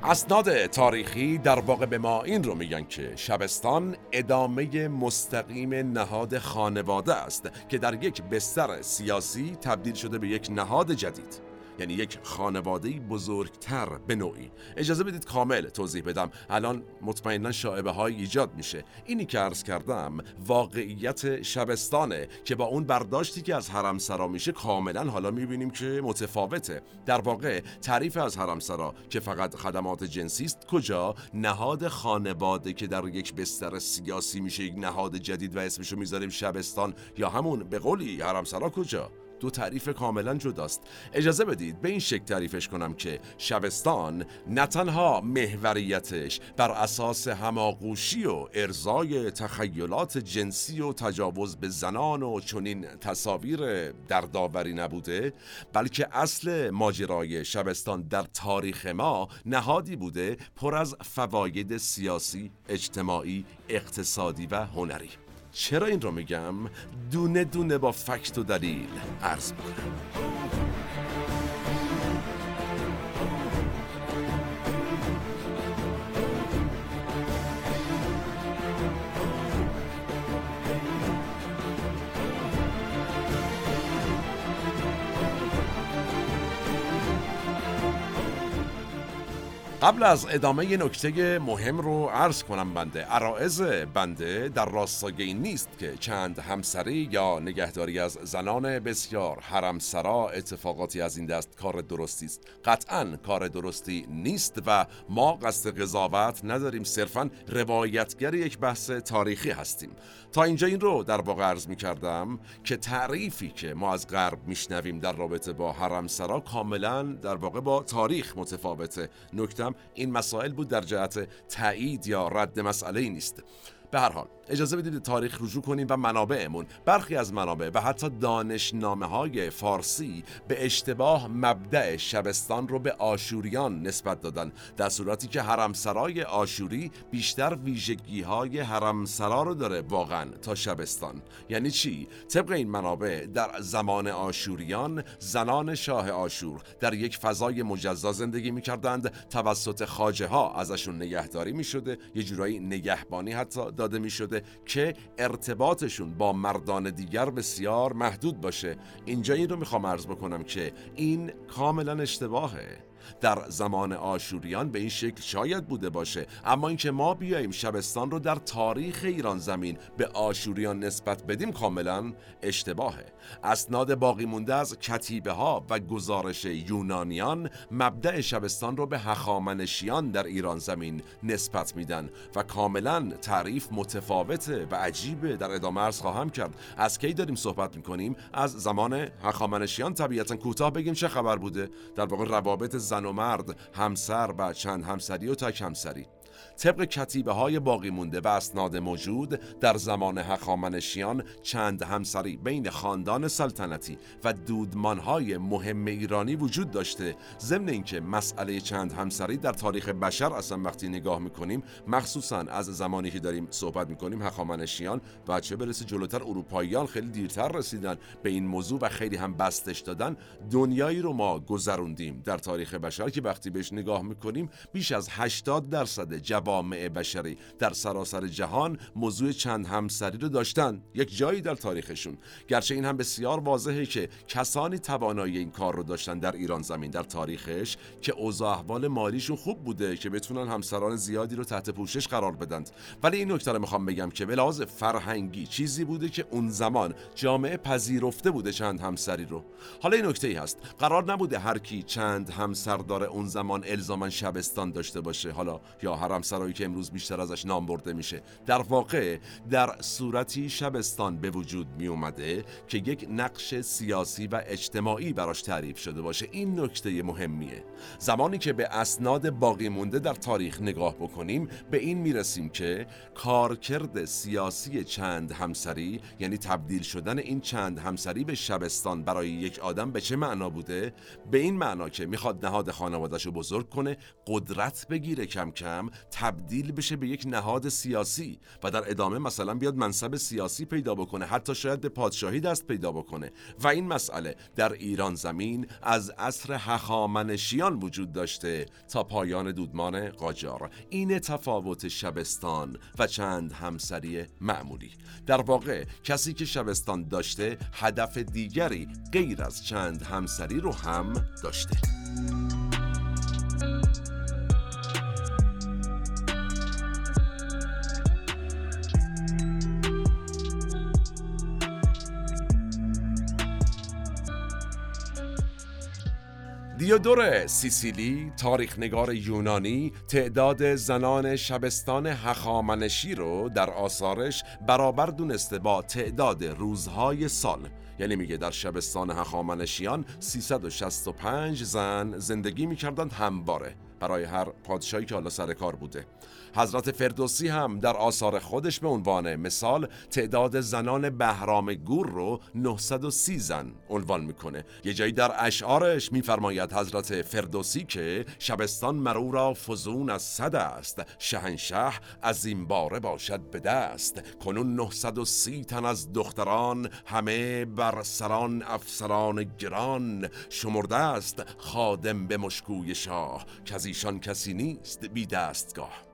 اسناد تاریخی در واقع به ما این رو میگن که شبستان ادامه مستقیم نهاد خانواده است که در یک بستر سیاسی تبدیل شده به یک نهاد جدید. یعنی یک خانواده بزرگتر به نوعی. اجازه بدید کامل توضیح بدم. الان مطمئنا شاعبه های ایجاد میشه. اینی که عرض کردم واقعیت شبستانه که با اون برداشتی که از حرم سرا میشه کاملا حالا می‌بینیم که متفاوته. در واقع تعریف از حرم سرا که فقط خدمات جنسی است کجا؟ نهاد خانواده که در یک بستر سیاسی میشه یک نهاد جدید و اسمشو می‌ذاریم شبستان. یا همون به قولی حرم سرا کجا؟ دو تعریف کاملا جداست. اجازه بدید به این شکل تعریفش کنم که شبستان نه تنها محوریتش بر اساس هماغوشی و ارزای تخیلات جنسی و تجاوز به زنان و چنین تصاویر دردآوری نبوده بلکه اصل ماجرای شبستان در تاریخ ما نهادی بوده پر از فواید سیاسی، اجتماعی، اقتصادی و هنری. چرا این رو میگم؟ دونه دونه با فکت و دلیل عرض می‌کنم قبل از ادامه نکته مهم رو عرض کنم بنده. عرائز بنده در راستای این نیست که چند همسری یا نگهداری از زنان بسیار حرمسرا اتفاقاتی از این دست کار درستی است. قطعا کار درستی نیست و ما قصد قضاوت نداریم. صرفا روایتگر یک بحث تاریخی هستیم. تا اینجا این رو در واقع عرض می کردم که تعریفی که ما از غرب میشنویم در رابطه با حرمسرا کاملا در واقع با تاریخ متفاوته. نکته این مسائل بود در جهت تایید یا رد مسئله ای نیست. به هر حال اجازه بدید تاریخ رجوع کنیم و منابعمون. برخی از منابع و حتی دانشنامه های فارسی به اشتباه مبدع شبستان رو به آشوریان نسبت دادن. در صورتی که حرمسرای آشوری بیشتر ویژگی های حرمسرا رو داره واقعا تا شبستان. یعنی چی؟ طبق این منابع در زمان آشوریان زنان شاه آشور در یک فضای مجزا زندگی می‌کردند. توسط خاجه ها ازشون نگهداری می شده یه جورایی نگهبانی حتی داده می شده که ارتباطشون با مردان دیگر بسیار محدود باشه. اینجا این رو می‌خوام عرض بکنم که این کاملا اشتباهه. در زمان آشوریان به این شکل شاید بوده باشه. اما اینکه ما بیاییم شبستان رو در تاریخ ایران زمین به آشوریان نسبت بدیم کاملا اشتباهه. اسناد باقی مونده از کتیبه ها و گزارش یونانیان مبدع شبستان رو به هخامنشیان در ایران زمین نسبت میدن و کاملا تعریف متفاوته و عجیبه. در ادامه ارز خواهم کرد از کی داریم صحبت می‌کنیم؟ از زمان هخامنشیان. طبیعتا کوتاه بگیم چه خبر بوده؟ در واقع روابط زن و مرد همسر و چند همسری و تک همسری. طبق کتیبه های باقی مونده و اسناد موجود در زمان هخامنشیان چند همسری بین خاندان سلطنتی و دودمان های مهم ایرانی وجود داشته. ضمن اینکه مسئله چند همسری در تاریخ بشر اصلا وقتی نگاه می‌کنیم مخصوصا از زمانی که داریم صحبت می‌کنیم هخامنشیان و چه برسه جلوتر اروپاییان خیلی دیرتر رسیدن به این موضوع و خیلی هم بستش دادن. دنیایی رو ما گذروندیم در تاریخ بشر که وقتی بهش نگاه می‌کنیم بیش از 80 درصد جوامع بشری. در سراسر جهان موضوع چند همسری رو داشتن. یک جایی در تاریخشون. گرچه این هم بسیار واضحه که کسانی توانایی این کار رو داشتن در ایران زمین. در تاریخش که اوضاع احوال مالیشون خوب بوده که بتونن همسران زیادی رو تحت پوشش قرار بدن. ولی این نکته رو می‌خوام بگم که به لحاظ فرهنگی چیزی بوده که اون زمان جامعه پذیرفته بوده چند همسری رو. حالا این نکته ای هست. قرار نبوده هر کی چند همسر داره اون زمان الزاما شبستان داشته باشه. حالا یا حرمسرایی که امروز بیشتر ازش نام برده میشه. در واقع در صورتی شبستان به وجود می اومده که یک نقش سیاسی و اجتماعی براش تعریف شده باشه. این نکته مهمیه. زمانی که به اسناد باقی مونده در تاریخ نگاه بکنیم به این می‌رسیم که کارکرد سیاسی چند همسری یعنی تبدیل شدن این چند همسری به شبستان برای یک آدم به چه معنا بوده؟ به این معنا که می‌خواد نهاد خانوادش رو بزرگ کنه قدرت بگیره کم کم تبدیل بشه به یک نهاد سیاسی و در ادامه مثلا بیاد منصب سیاسی پیدا بکنه. حتی شاید به پادشاهی دست پیدا بکنه. و این مسئله در ایران زمین از عصر هخامنشیان وجود داشته تا پایان دودمان قاجار. این تفاوت شبستان و چند همسری معمولی. در واقع کسی که شبستان داشته هدف دیگری غیر از چند همسری رو هم داشته. دیودور سیسیلی تاریخنگار یونانی تعداد زنان شبستان هخامنشی رو در آثارش برابر دونسته با تعداد روزهای سال. یعنی میگه در شبستان هخامنشیان 365 زن زندگی می‌کردند همباره برای هر پادشاهی که حالا سر کار بوده. حضرت فردوسی هم در آثار خودش به عنوان مثال تعداد زنان بهرام گور رو 930 زن عنوان می‌کنه. یه جایی در اشعارش میفرماید حضرت فردوسی که شبستان مرو را فزون از صد است شهنشه از این باره باشد به دست. کنون 930 تن از دختران همه بر سران افسران گران. شمرده است خادم به مشکوی شاه که از ایشان کسی نیست بی دستگاه.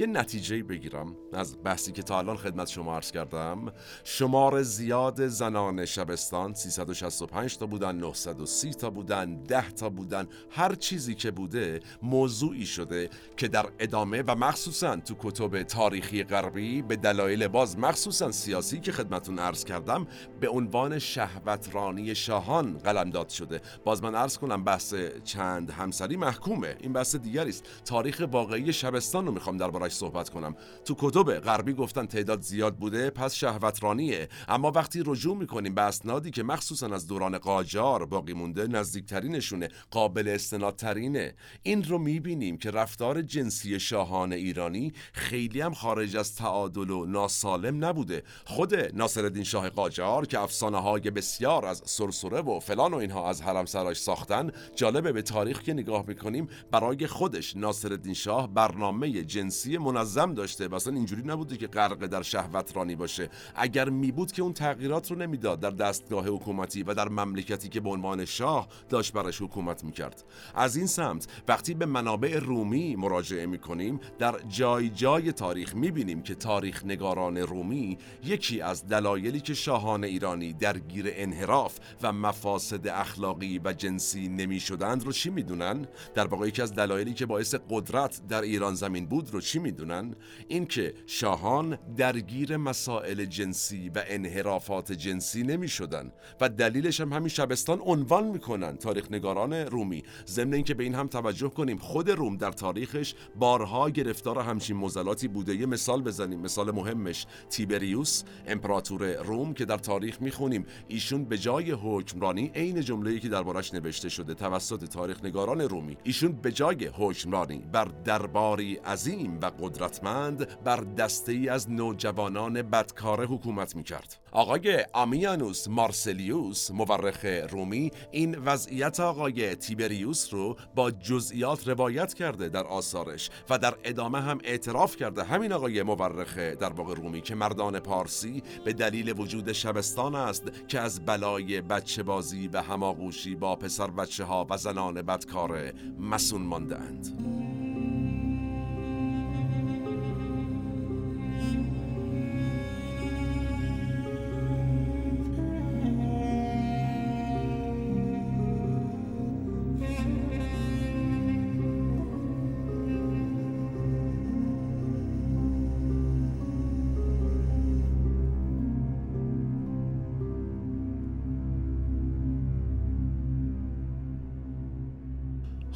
یه نتیجه بگیرم از بحثی که تا الان خدمت شما عرض کردم. شمار زیاد زنان شبستان 365 تا بودن 930 تا بودن 10 تا بودن هر چیزی که بوده موضوعی شده که در ادامه و مخصوصا تو کتب تاریخی غربی به دلایل باز مخصوصا سیاسی که خدمتون عرض کردم به عنوان شهوترانی شاهان قلمداد شده. باز من عرض کنم بحث چند همسری محکومه. این بحث دیگری است. تاریخ واقعی شبستان رو می‌خوام درباره دربارش صحبت کنم. تو کتب غربی گفتن تعداد زیاد بوده پس شهوترانیه. اما وقتی رجوع می‌کنیم به اسنادی که مخصوصا از دوران قاجار باقی مونده نزدیکترینشونه قابل استنادترینه. این رو می‌بینیم که رفتار جنسی شاهان ایرانی خیلی هم خارج از تعادل و ناسالم نبوده. خود ناصرالدین شاه قاجار که افسانه های بسیار از سرسره و فلان و اینها از حرم سراش ساختن جالبه به تاریخ که نگاه می‌کنیم برای خودش ناصرالدین شاه برنامه جنسی منظم داشته اصلا اینجوری نبوده که غرق در شهوت رانی باشه اگر می بود که اون تغییرات رو نمی‌داد در دستگاه حکومتی و در مملکتی که به عنوان شاه داشت برش حکومت می‌کرد از این سمت وقتی به منابع رومی مراجعه می‌کنیم در جای جای تاریخ می‌بینیم که تاریخ نگاران رومی یکی از دلایلی که شاهان ایرانی درگیر انحراف و مفاسد اخلاقی و جنسی نمی شدند رو چی می‌دونن؟ در واقع یکی از دلایلی که باعث قدرت در ایران زمین بود رو چی می‌دونن؟ اینکه شاهان درگیر مسائل جنسی و انحرافات جنسی نمی شدن و دلیلش هم همین شبستان عنوان می‌کنن. تاریخ نگاران رومی ضمن اینکه به این هم توجه کنیم خود روم در تاریخش بارها گرفتار همچین مزلاتی بوده. یه مثال بزنیم مثال مهمش تیبریوس امپراتور روم که در تاریخ می‌خونیم. ایشون به جای حکمرانی عین جمله‌ای که دربارش نوشته شده توسط تاریخ نگاران رومی. ایشون به جای حکمرانی بر درباری عظیم و قدرتمند بر دسته ای از نوجوانان بدکاره حکومت می‌کرد آقای آمیانوس مارسلیوس مورخ رومی این وضعیت آقای تیبریوس رو با جزئیات روایت کرده در آثارش و در ادامه هم اعتراف کرده همین آقای مورخ در واقع رومی که مردان پارسی به دلیل وجود شبستان است که از بلای بچه بازی و هماغوشی با پسر بچه ها و زنان بدکار مسون مانده اند.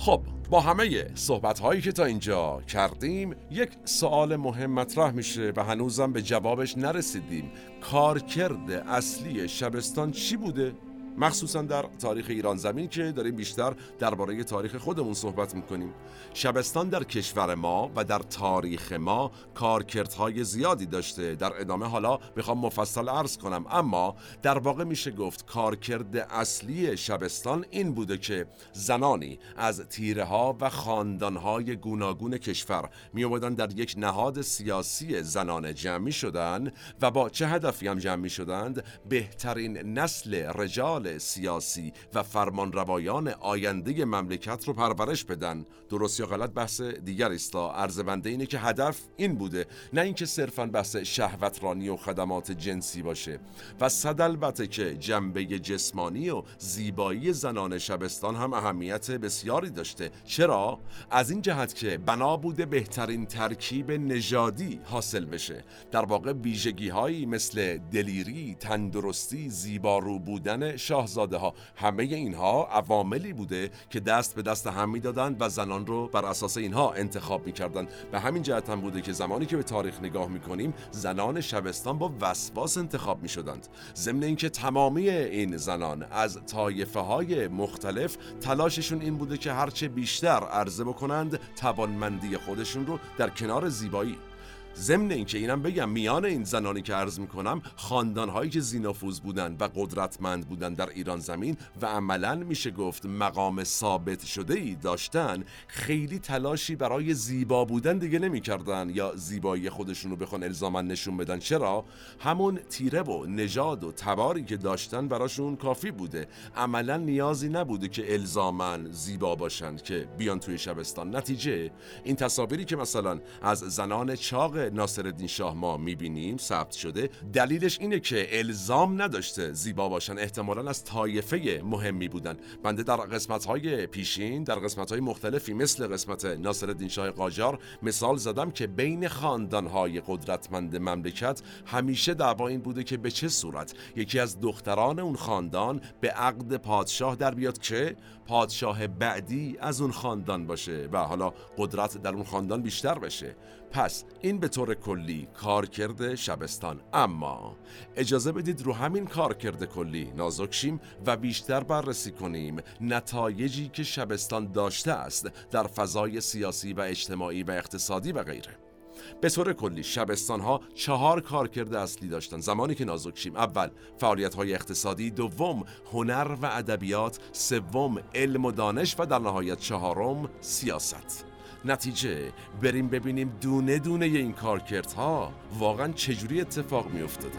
خب با همه صحبت هایی که تا اینجا کردیم یک سوال مهم مطرح میشه و هنوزم به جوابش نرسیدیم کارکرد اصلی شبستان چی بوده؟ مخصوصا در تاریخ ایران زمین که داریم بیشتر درباره تاریخ خودمون صحبت می‌کنیم. شبستان در کشور ما و در تاریخ ما کارکردهای زیادی داشته. در ادامه حالا می‌خوام مفصل عرض کنم اما در واقع میشه گفت کارکرد اصلی شبستان این بوده که زنانی از تیره ها و خاندان های گوناگون کشور می در یک نهاد سیاسی زنانه جمع شدن و با چه هدفی هم جمع شدند؟ بهترین نسل رجال سیاسی و فرمانروایان آینده مملکت رو پرورش بدن. درست یا غلط بحث دیگر است عرض بنده اینه که هدف این بوده. نه اینکه صرفا بحث شهوترانی و خدمات جنسی باشه. و صد البته که جنبه جسمانی و زیبایی زنان شبستان هم اهمیت بسیاری داشته. چرا؟ از این جهت که بنا بوده بهترین ترکیب نژادی حاصل بشه. در واقع ویژگی هایی مثل دلیری تندرستی زیبارو بودن شاهزاده ها همه اینها عواملی بوده که دست به دست هم می‌دادند و زنان رو بر اساس اینها انتخاب می‌کردند. به همین جهت هم بوده که زمانی که به تاریخ نگاه می‌کنیم زنان شبستان با وسواس انتخاب می‌شدند. ضمن اینکه تمامی این زنان از طایفه های مختلف تلاششون این بوده که هرچه بیشتر عرضه بکنند توانمندی خودشون رو در کنار زیبایی ضمن اینکه اینم بگم میان این زنانی که عرض می‌کنم خاندانهایی که زینافوز بودن و قدرتمند بودن در ایران زمین و عملا میشه گفت مقام ثابت شده ای داشتن خیلی تلاشی برای زیبا بودن دیگه نمی‌کردن یا زیبایی خودشون رو بخوان الزاما نشون بدن. چرا؟ همون تیره و نژاد و تباری که داشتن براشون کافی بوده. عملا نیازی نبوده که الزاما زیبا باشند که بیان توی شبستان. نتیجه این تصاویری که مثلا از زنان چاق ناصرالدین شاه ما می‌بینیم ثبت شده. دلیلش اینه که الزام نداشته زیبا باشن. احتمالا از طایفه مهمی بودن. بنده در قسمت های پیشین در قسمت های مختلفی مثل قسمت ناصرالدین شاه قاجار مثال زدم که بین خاندان های قدرتمند مملکت همیشه دعوا این بوده که به چه صورت یکی از دختران اون خاندان به عقد پادشاه در بیاد که پادشاه بعدی از اون خاندان باشه و حالا قدرت در اون خاندان بیشتر بشه. پس این به طور کلی کارکرد شبستان. اما اجازه بدید رو همین کارکرد کلی نازک شیم و بیشتر بررسی کنیم نتایجی که شبستان داشته است در فضای سیاسی و اجتماعی و اقتصادی و غیره. به طور کلی شبستان ها چهار کارکرد اصلی داشتن. زمانی که نازک شیم اول فعالیت های اقتصادی دوم هنر و ادبیات سوم علم و دانش و در نهایت چهارم سیاست. نتیجه. بریم ببینیم دونه دونه این کارکردها واقعا چجوری اتفاق می افتاده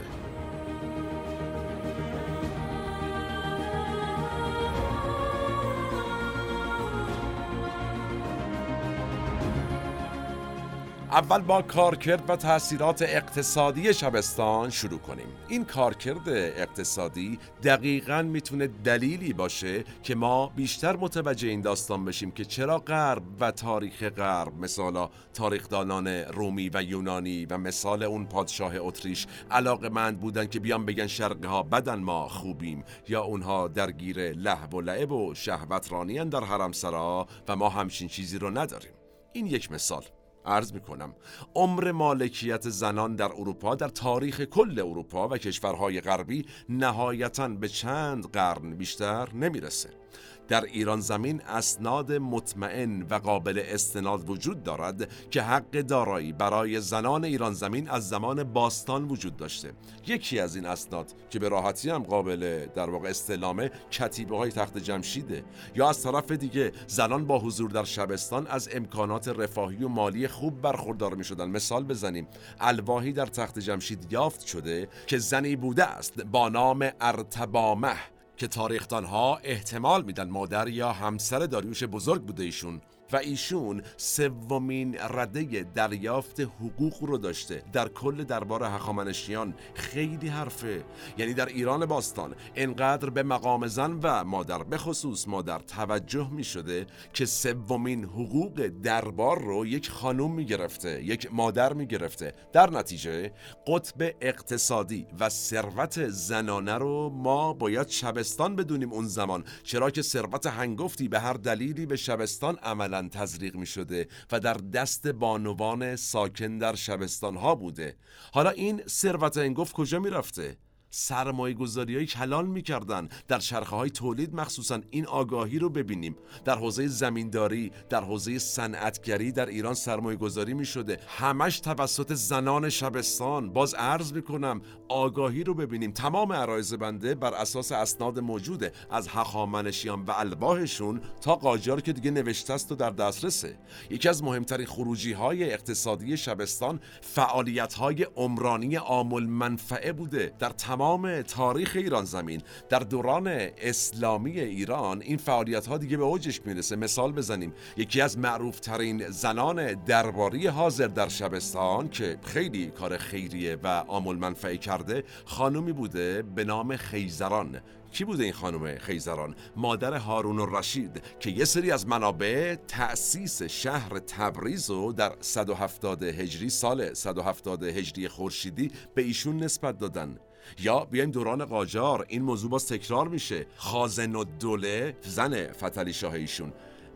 اول با کارکرد و تاثیرات اقتصادی شبستان شروع کنیم. این کارکرد اقتصادی دقیقا می‌تونه دلیلی باشه که ما بیشتر متوجه این داستان بشیم که چرا غرب و تاریخ غرب مثالا تاریخدانان رومی و یونانی و مثال اون پادشاه اتریش علاقه مند بودن که بیان بگن شرقه ها بدن ما خوبیم یا اونها درگیر لحب و لعب و شهوت رانیان در حرم سرا و ما همچین چیزی رو نداریم. این یک مثال. عرض می کنم عمر مالکیت زنان در اروپا در تاریخ کل اروپا و کشورهای غربی نهایتا به چند قرن بیشتر نمی‌رسه. در ایران زمین اسناد مطمئن و قابل استناد وجود دارد که حق دارایی برای زنان ایران زمین از زمان باستان وجود داشته. یکی از این اسناد که به راحتی هم قابل در واقع استلامه کتیبه های تخت جمشیده یا از طرف دیگه زنان با حضور در شبستان از امکانات رفاهی و مالی خوب برخوردار می شدن مثال بزنیم. الواحی در تخت جمشید یافت شده که زنی بوده است با نام ارتبامه. که تاریخدانها احتمال میدن مادر یا همسر داریوش بزرگ بوده ایشون. و ایشون سومین رده دریافت حقوق رو داشته. در کل دربار هخامنشیان خیلی حرفه. یعنی در ایران باستان انقدر به مقام زن و مادر به خصوص مادر توجه می شده که سومین حقوق دربار رو یک خانوم می گرفته یک مادر می گرفته در نتیجه قطب اقتصادی و ثروت زنانه رو ما باید شبستان بدونیم اون زمان. چرا که ثروت هنگفتی به هر دلیلی به شبستان عملا تزریق می شده و در دست بانوان ساکن در شبستان ها بوده حالا این ثروت انگفت کجا می رفته؟ سرمایه گذاری های کلان می‌کردن. در شرخه های تولید مخصوصا این آگاهی رو ببینیم. در حوزه زمینداری در حوزه صنعتگری در ایران سرمایه گذاری می شده همش توسط زنان شبستان. باز عرض می‌کنم آگاهی رو ببینیم. تمام عرایز بنده بر اساس اسناد موجوده از هخامنشیان و الواحشون تا قاجار که دیگه نوشته است و در دسترسه. یکی از مهمترین خروجی های اقتصادی شبستان فعالیت های عمرانی عامل منفعه بوده. در تمام تمام تاریخ ایران زمین. در دوران اسلامی ایران این فعالیت ها دیگه به اوجش می‌رسه. مثال بزنیم. یکی از معروف ترین زنان درباری حاضر در شبستان که خیلی کار خیریه و عامل منفعی کرده خانومی بوده به نام خیزران. کی بوده این خانم خیزران؟ مادر هارون و رشید که یه سری از منابع تأسیس شهر تبریز و در 170 هجری سال 170 هجری خورشیدی به ایشون نسبت دادن. یا بیایم دوران قاجار این موضوع باز تکرار میشه. خازن و دوله زن فتلی شاه ایشون.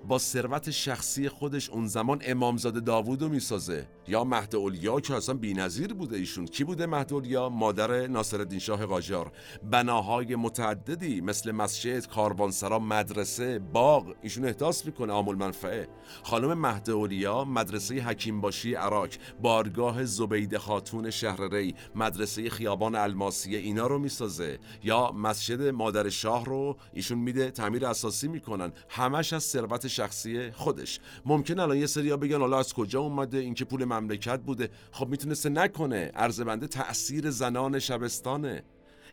با ثروت شخصی خودش اون زمان امامزاده داوود رو می‌سازه. یا مهد اولیا که اصلا بی‌نظیر بوده ایشون. کی بوده مهد اولیا؟ مادر ناصرالدین شاه قاجار. بناهای متعددی مثل مسجد کاروانسرا مدرسه باغ ایشون احداث می‌کنه عامل منفعه. خانم مهد اولیا مدرسه حکیم باشی عراق بارگاه زبیده خاتون شهر ری مدرسه خیابان الماسیه اینا رو می‌سازه. یا مسجد مادر شاه رو ایشون میده تعمیر اساسی می‌کنن. همش از ثروت شخصی خودش. ممکن الان یه سریا بگن حالا از کجا اومده؟ اینکه پول مملکت بوده. خب می‌تونسته نکنه. عرض بنده تأثیر زنان شبستانه.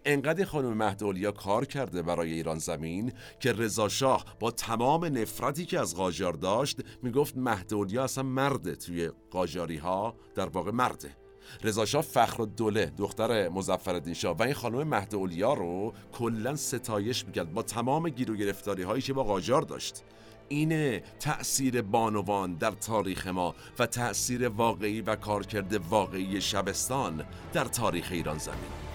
انقدر خانم مهدولیا کار کرده برای ایران زمین که رضا شاه با تمام نفرتی که از قاجار داشت می‌گفت مهدولیا اصلا مرده توی قاجاری ها در واقع مرده. رضا شاه فخر و دوله دختر مظفرالدین شاه. و این خانم مهد رو کلا ستایش می‌کرد با تمام گیر و گرفتاری هایی که با قاجار داشت. اینه تأثیر بانوان در تاریخ ما و تأثیر واقعی و کارکرد واقعی شبستان در تاریخ ایران زمین.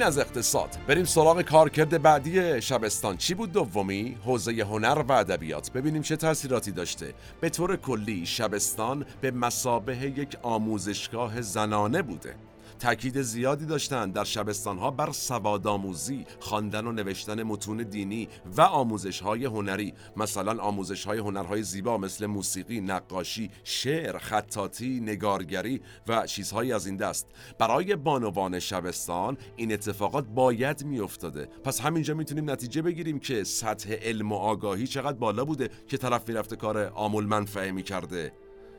این از اقتصاد. بریم سراغ کارکرد بعدی شبستان. چی بود دومی؟ حوزه هنر و ادبیات. ببینیم چه تاثیراتی داشته. به طور کلی شبستان به مسابه یک آموزشگاه زنانه بوده. تاکید زیادی داشتند در شبستانها بر سوادآموزی، خواندن و نوشتن متون دینی و آموزش های هنری. مثلا آموزش های هنرهای زیبا مثل موسیقی، نقاشی، شعر، خطاطی، نگارگری و چیزهایی از این دست. برای بانوان شبستان این اتفاقات باید میافتاده. پس همینجا می‌تونیم نتیجه بگیریم که سطح علم و آگاهی چقدر بالا بوده که طرف می‌رفته کار آمول منفعه می‌کرده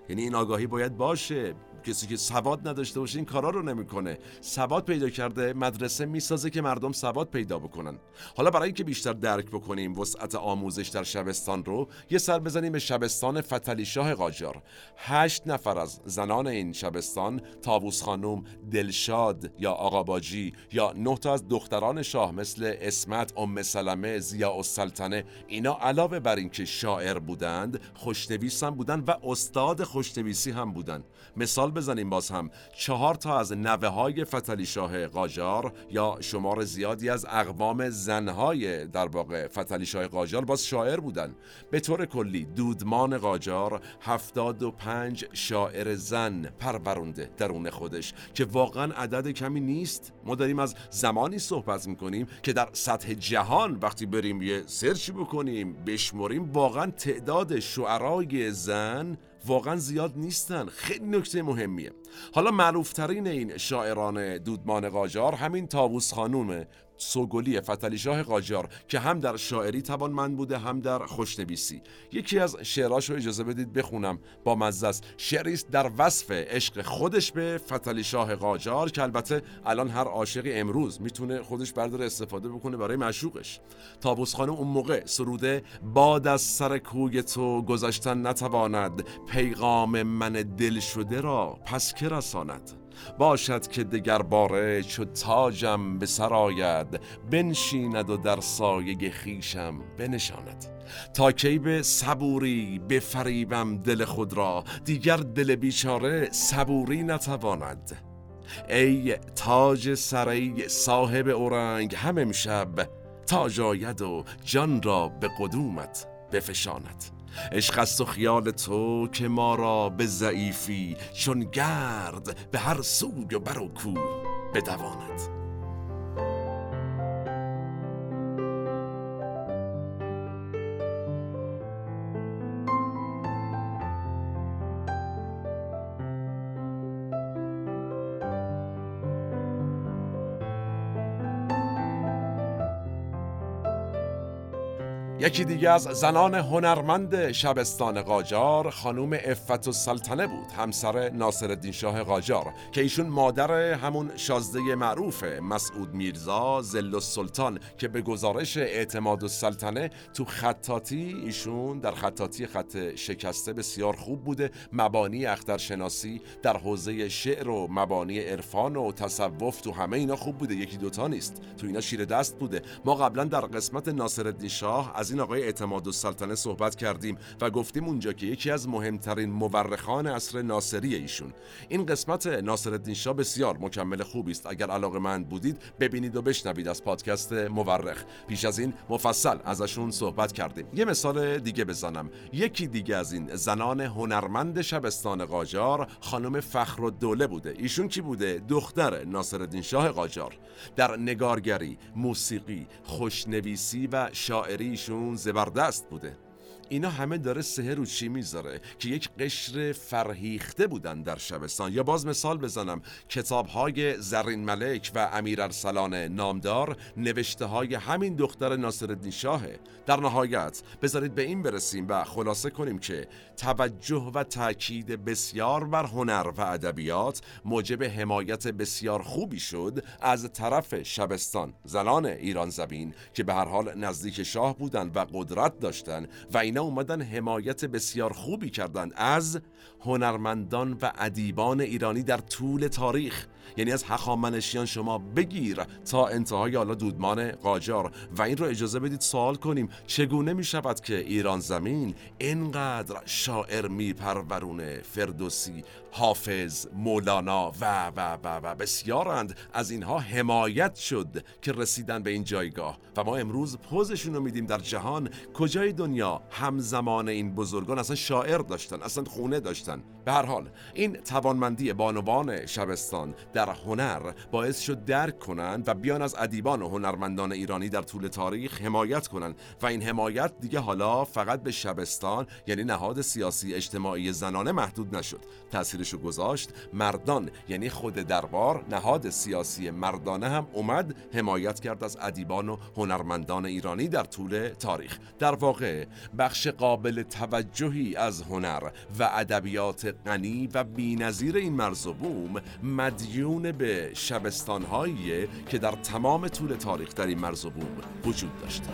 یعنی این آگاهی باید باشه. کسی که سواد نداشته باشه این کارا رو نمی‌کنه. سواد پیدا کرده مدرسه می‌سازه که مردم سواد پیدا بکنن. حالا برای اینکه بیشتر درک بکنیم وسعت آموزش در شبستان رو یه سر بزنیم به شبستان فتلی شاه قاجار. هشت نفر از زنان این شبستان تابوس خانوم دلشاد یا آقا باجی یا نه تا از دختران شاه مثل اسمت ام سلمه زیا السلطنه اینا علاوه بر اینکه شاعر بودند خوشنویس هم بودند و استاد خوشنویسی هم بودند مثال بزنیم باز هم. چهار تا از نوه های فتلی شاه قاجار یا شمار زیادی از اقوام زنهای در واقع فتلی شاه قاجار باز شاعر بودن. به طور کلی دودمان قاجار هفتاد و پنج شاعر زن پرورونده درون خودش که واقعا عدد کمی نیست. ما داریم از زمانی صحبت می‌کنیم که در سطح جهان وقتی بریم یه سرچی بکنیم بشمریم واقعا تعداد شعرای زن واقعا زیاد نیستن. خیلی نکته مهمیه. حالا معروفترین این شاعران دودمان قاجار همین تاووس خانومه. سوگلی فتلی شاه قاجار که هم در شاعری توانمند بوده هم در خوشنویسی. یکی از شعراش رو اجازه بدید بخونم. با مزه شعری است در وصف عشق خودش به فتلی شاه قاجار که البته الان هر عاشقی امروز می‌تونه خودش برداره استفاده بکنه برای معشوقش. تابوس خانم اون موقع سروده باد از سر کوی تو گذاشتن نتواند پیغام من دل شده را پس که رساند؟ باشد که دگر باره چو تاجم به سر بنشیند و در سایه خیشم بنشاند. تا کی به صبوری بفریبم دل خود را دیگر دل بیچاره صبوری نتواند. ای تاج سری صاحب اورنگ هم امشب تاج آید و جان را به قدومت بفشاند. عشق است و خیال تو که ما را به ضعیفی چون گرد به هر سوی و بر و کو بدواند. یکی دیگه از زنان هنرمند شبستان قاجار خانوم افت و سلطنه بود همسر ناصر شاه قاجار که ایشون مادر همون شازده معروف مسعود میرزا زل سلطان که به گزارش اعتماد و سلطنه تو خطاتی ایشون در خطاتی خط شکسته بسیار خوب بوده. مبانی اخترشناسی در حوزه شعر و مبانی عرفان و تصوف تو همه اینا خوب بوده یکی دوتا نیست تو اینا شیر دست بوده. ما قبلا در قسمت ناصر شاه از این آقای اعتماد و سلطنه صحبت کردیم و گفتیم اونجا که یکی از مهمترین مورخان عصر ناصری ایشون. این قسمت ناصرالدین شاه بسیار مکمل خوبی است. اگر علاقه مند بودید ببینید و بشنوید از پادکست مورخ. پیش از این مفصل ازشون صحبت کردیم. یه مثال دیگه بزنم. یکی دیگه از این زنان هنرمند شبستان قاجار خانم فخر دوله بوده. ایشون کی بوده؟ دختر ناصرالدین شاه قاجار. در نگارگری موسیقی خوشنویسی و شاعریشون زبردست بوده. اینا همه داره سهر رو چی می‌ذاره که یک قشر فرهیخته بودن در شبستان. یا باز مثال بزنم کتاب های زرین ملک و امیر ارسلان نامدار نوشته های همین دختر ناصر شاهه در نهایت بذارید به این برسیم و خلاصه کنیم که توجه و تاکید بسیار بر هنر و ادبیات موجب حمایت بسیار خوبی شد از طرف شبستان. زنان ایران زبین که به هر حال نزدیک شاه بودند و قدرت داشتند و اینا اومدن حمایت بسیار خوبی کردند از هنرمندان و ادیبان ایرانی در طول تاریخ. یعنی از هخامنشیان شما بگیر تا انتهای حالا دودمان قاجار. و این رو اجازه بدید سوال کنیم چگونه می شود که ایران زمین اینقدر شاعر میپرورونه؟ فردوسی حافظ مولانا و و و و. بسیارند. از اینها حمایت شد که رسیدن به این جایگاه. و ما امروز پوزشون رو میدیم در جهان. کجای دنیا همزمان این بزرگان اصلا شاعر داشتن اصلا خونه داشتن؟ به هر حال این توانمندی بانوان شبستان در هنر باعث شد درک کنند و بیان از ادیبان و هنرمندان ایرانی در طول تاریخ حمایت کنند. و این حمایت دیگه حالا فقط به شبستان یعنی نهاد سیاسی اجتماعی زنانه محدود نشد. تاثیرشو گذاشت مردان یعنی خود دربار نهاد سیاسی مردانه هم اومد حمایت کرد از ادیبان و هنرمندان ایرانی در طول تاریخ. در واقع بخش قابل توجهی از هنر و ادبیات غنی و بینظیر این مرز و بوم مدیون به شبستانهایی که در تمام طول تاریخ در این مرز و بوم وجود داشته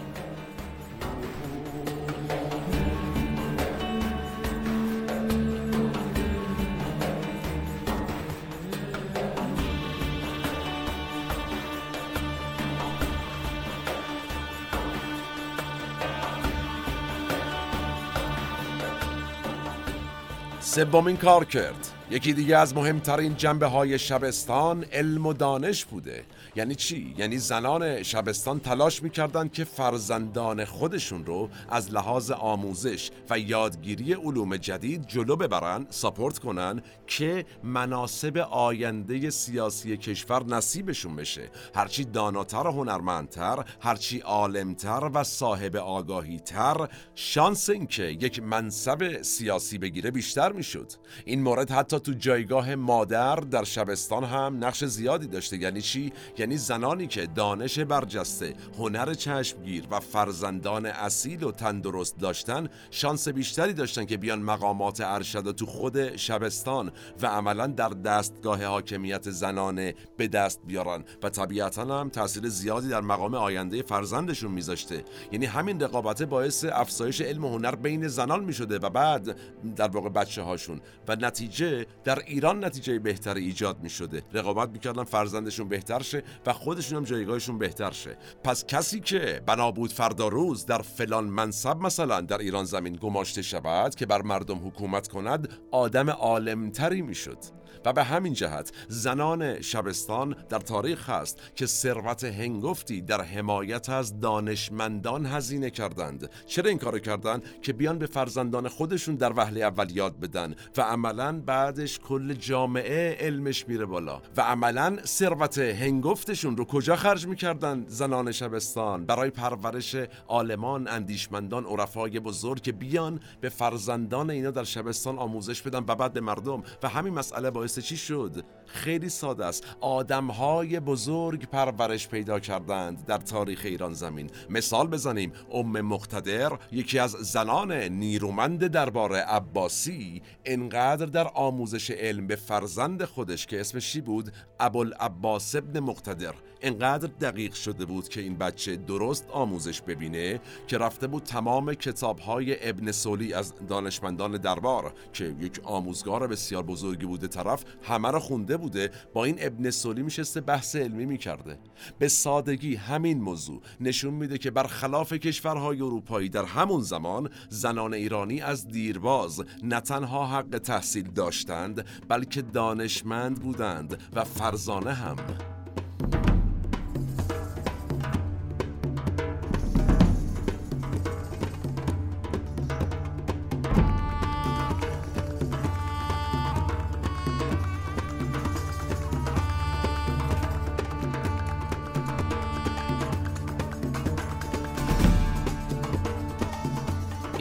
سومین کار کرد. یکی دیگه از مهمترین جنبه های شبستان علم و دانش بوده. یعنی چی؟ یعنی زنان شبستان تلاش می‌کردند که فرزندان خودشون رو از لحاظ آموزش و یادگیری علوم جدید جلو ببرن ساپورت کنن که مناسب آینده سیاسی کشور نصیبشون بشه. هرچی داناتر و هنرمندتر هرچی عالمتر و صاحب آگاهی تر شانس اینکه یک منصب سیاسی بگیره بیشتر می‌شد. این مورد حتی تو جایگاه مادر در شبستان هم نقش زیادی داشته. یعنی چی؟ یعنی زنانی که دانش برجسته هنر چشمگیر و فرزندان اصیل و تندرست داشتن شانس بیشتری داشتن که بیان مقامات ارشد تو خود شبستان و عملا در دستگاه حاکمیت زنانه به دست بیارن. و طبیعتا هم تاثیر زیادی در مقام آینده فرزندشون میذاشته. یعنی همین رقابت باعث افزایش علم و هنر بین زنان می‌شده و بعد در واقع بچه هاشون و نتیجه در ایران نتیجه بهتری ایجاد می‌شده. رقابت می‌کردن فرزندشون بهتر شه. و خودشون هم جایگاهشون بهتر شه. پس کسی که بنا بود فردا روز در فلان منصب مثلا در ایران زمین گماشته شود که بر مردم حکومت کند آدم عالمتری می‌شد. و به همین جهت زنان شبستان در تاریخ هست که ثروت هنگفتی در حمایت از دانشمندان هزینه کردند. چرا این کارو کردند که بیان به فرزندان خودشون در وهله اول یاد بدن و عملا بعدش کل جامعه علمش میره بالا. و عملا ثروت هنگفتشون رو کجا خرج می‌کردن زنان شبستان؟ برای پرورش عالمان اندیشمندان عرفای بزرگ که بیان به فرزندان اینا در شبستان آموزش بدن و بعد به مردم. و همین مسئله باعث چی شد خیلی ساده است. آدمهای بزرگ پرورش پیدا کردند در تاریخ ایران زمین. مثال بزنیم ام مقتدر یکی از زنان نیرومند دربار عباسی انقدر در آموزش علم به فرزند خودش که اسمش چی بود؟ ابوالعباس ابن مقتدر. انقدر دقیق شده بود که این بچه درست آموزش ببینه که رفته بود تمام کتابهای ابن سولی از دانشمندان دربار که یک آموزگار بسیار بزرگی بوده طرف همه رو خونده بوده با این ابن سولی میشسته بحث علمی می‌کرده. به سادگی همین موضوع نشون میده که برخلاف کشورهای اروپایی در همون زمان زنان ایرانی از دیرباز نه تنها حق تحصیل داشتند بلکه دانشمند بودند و فرزانه هم.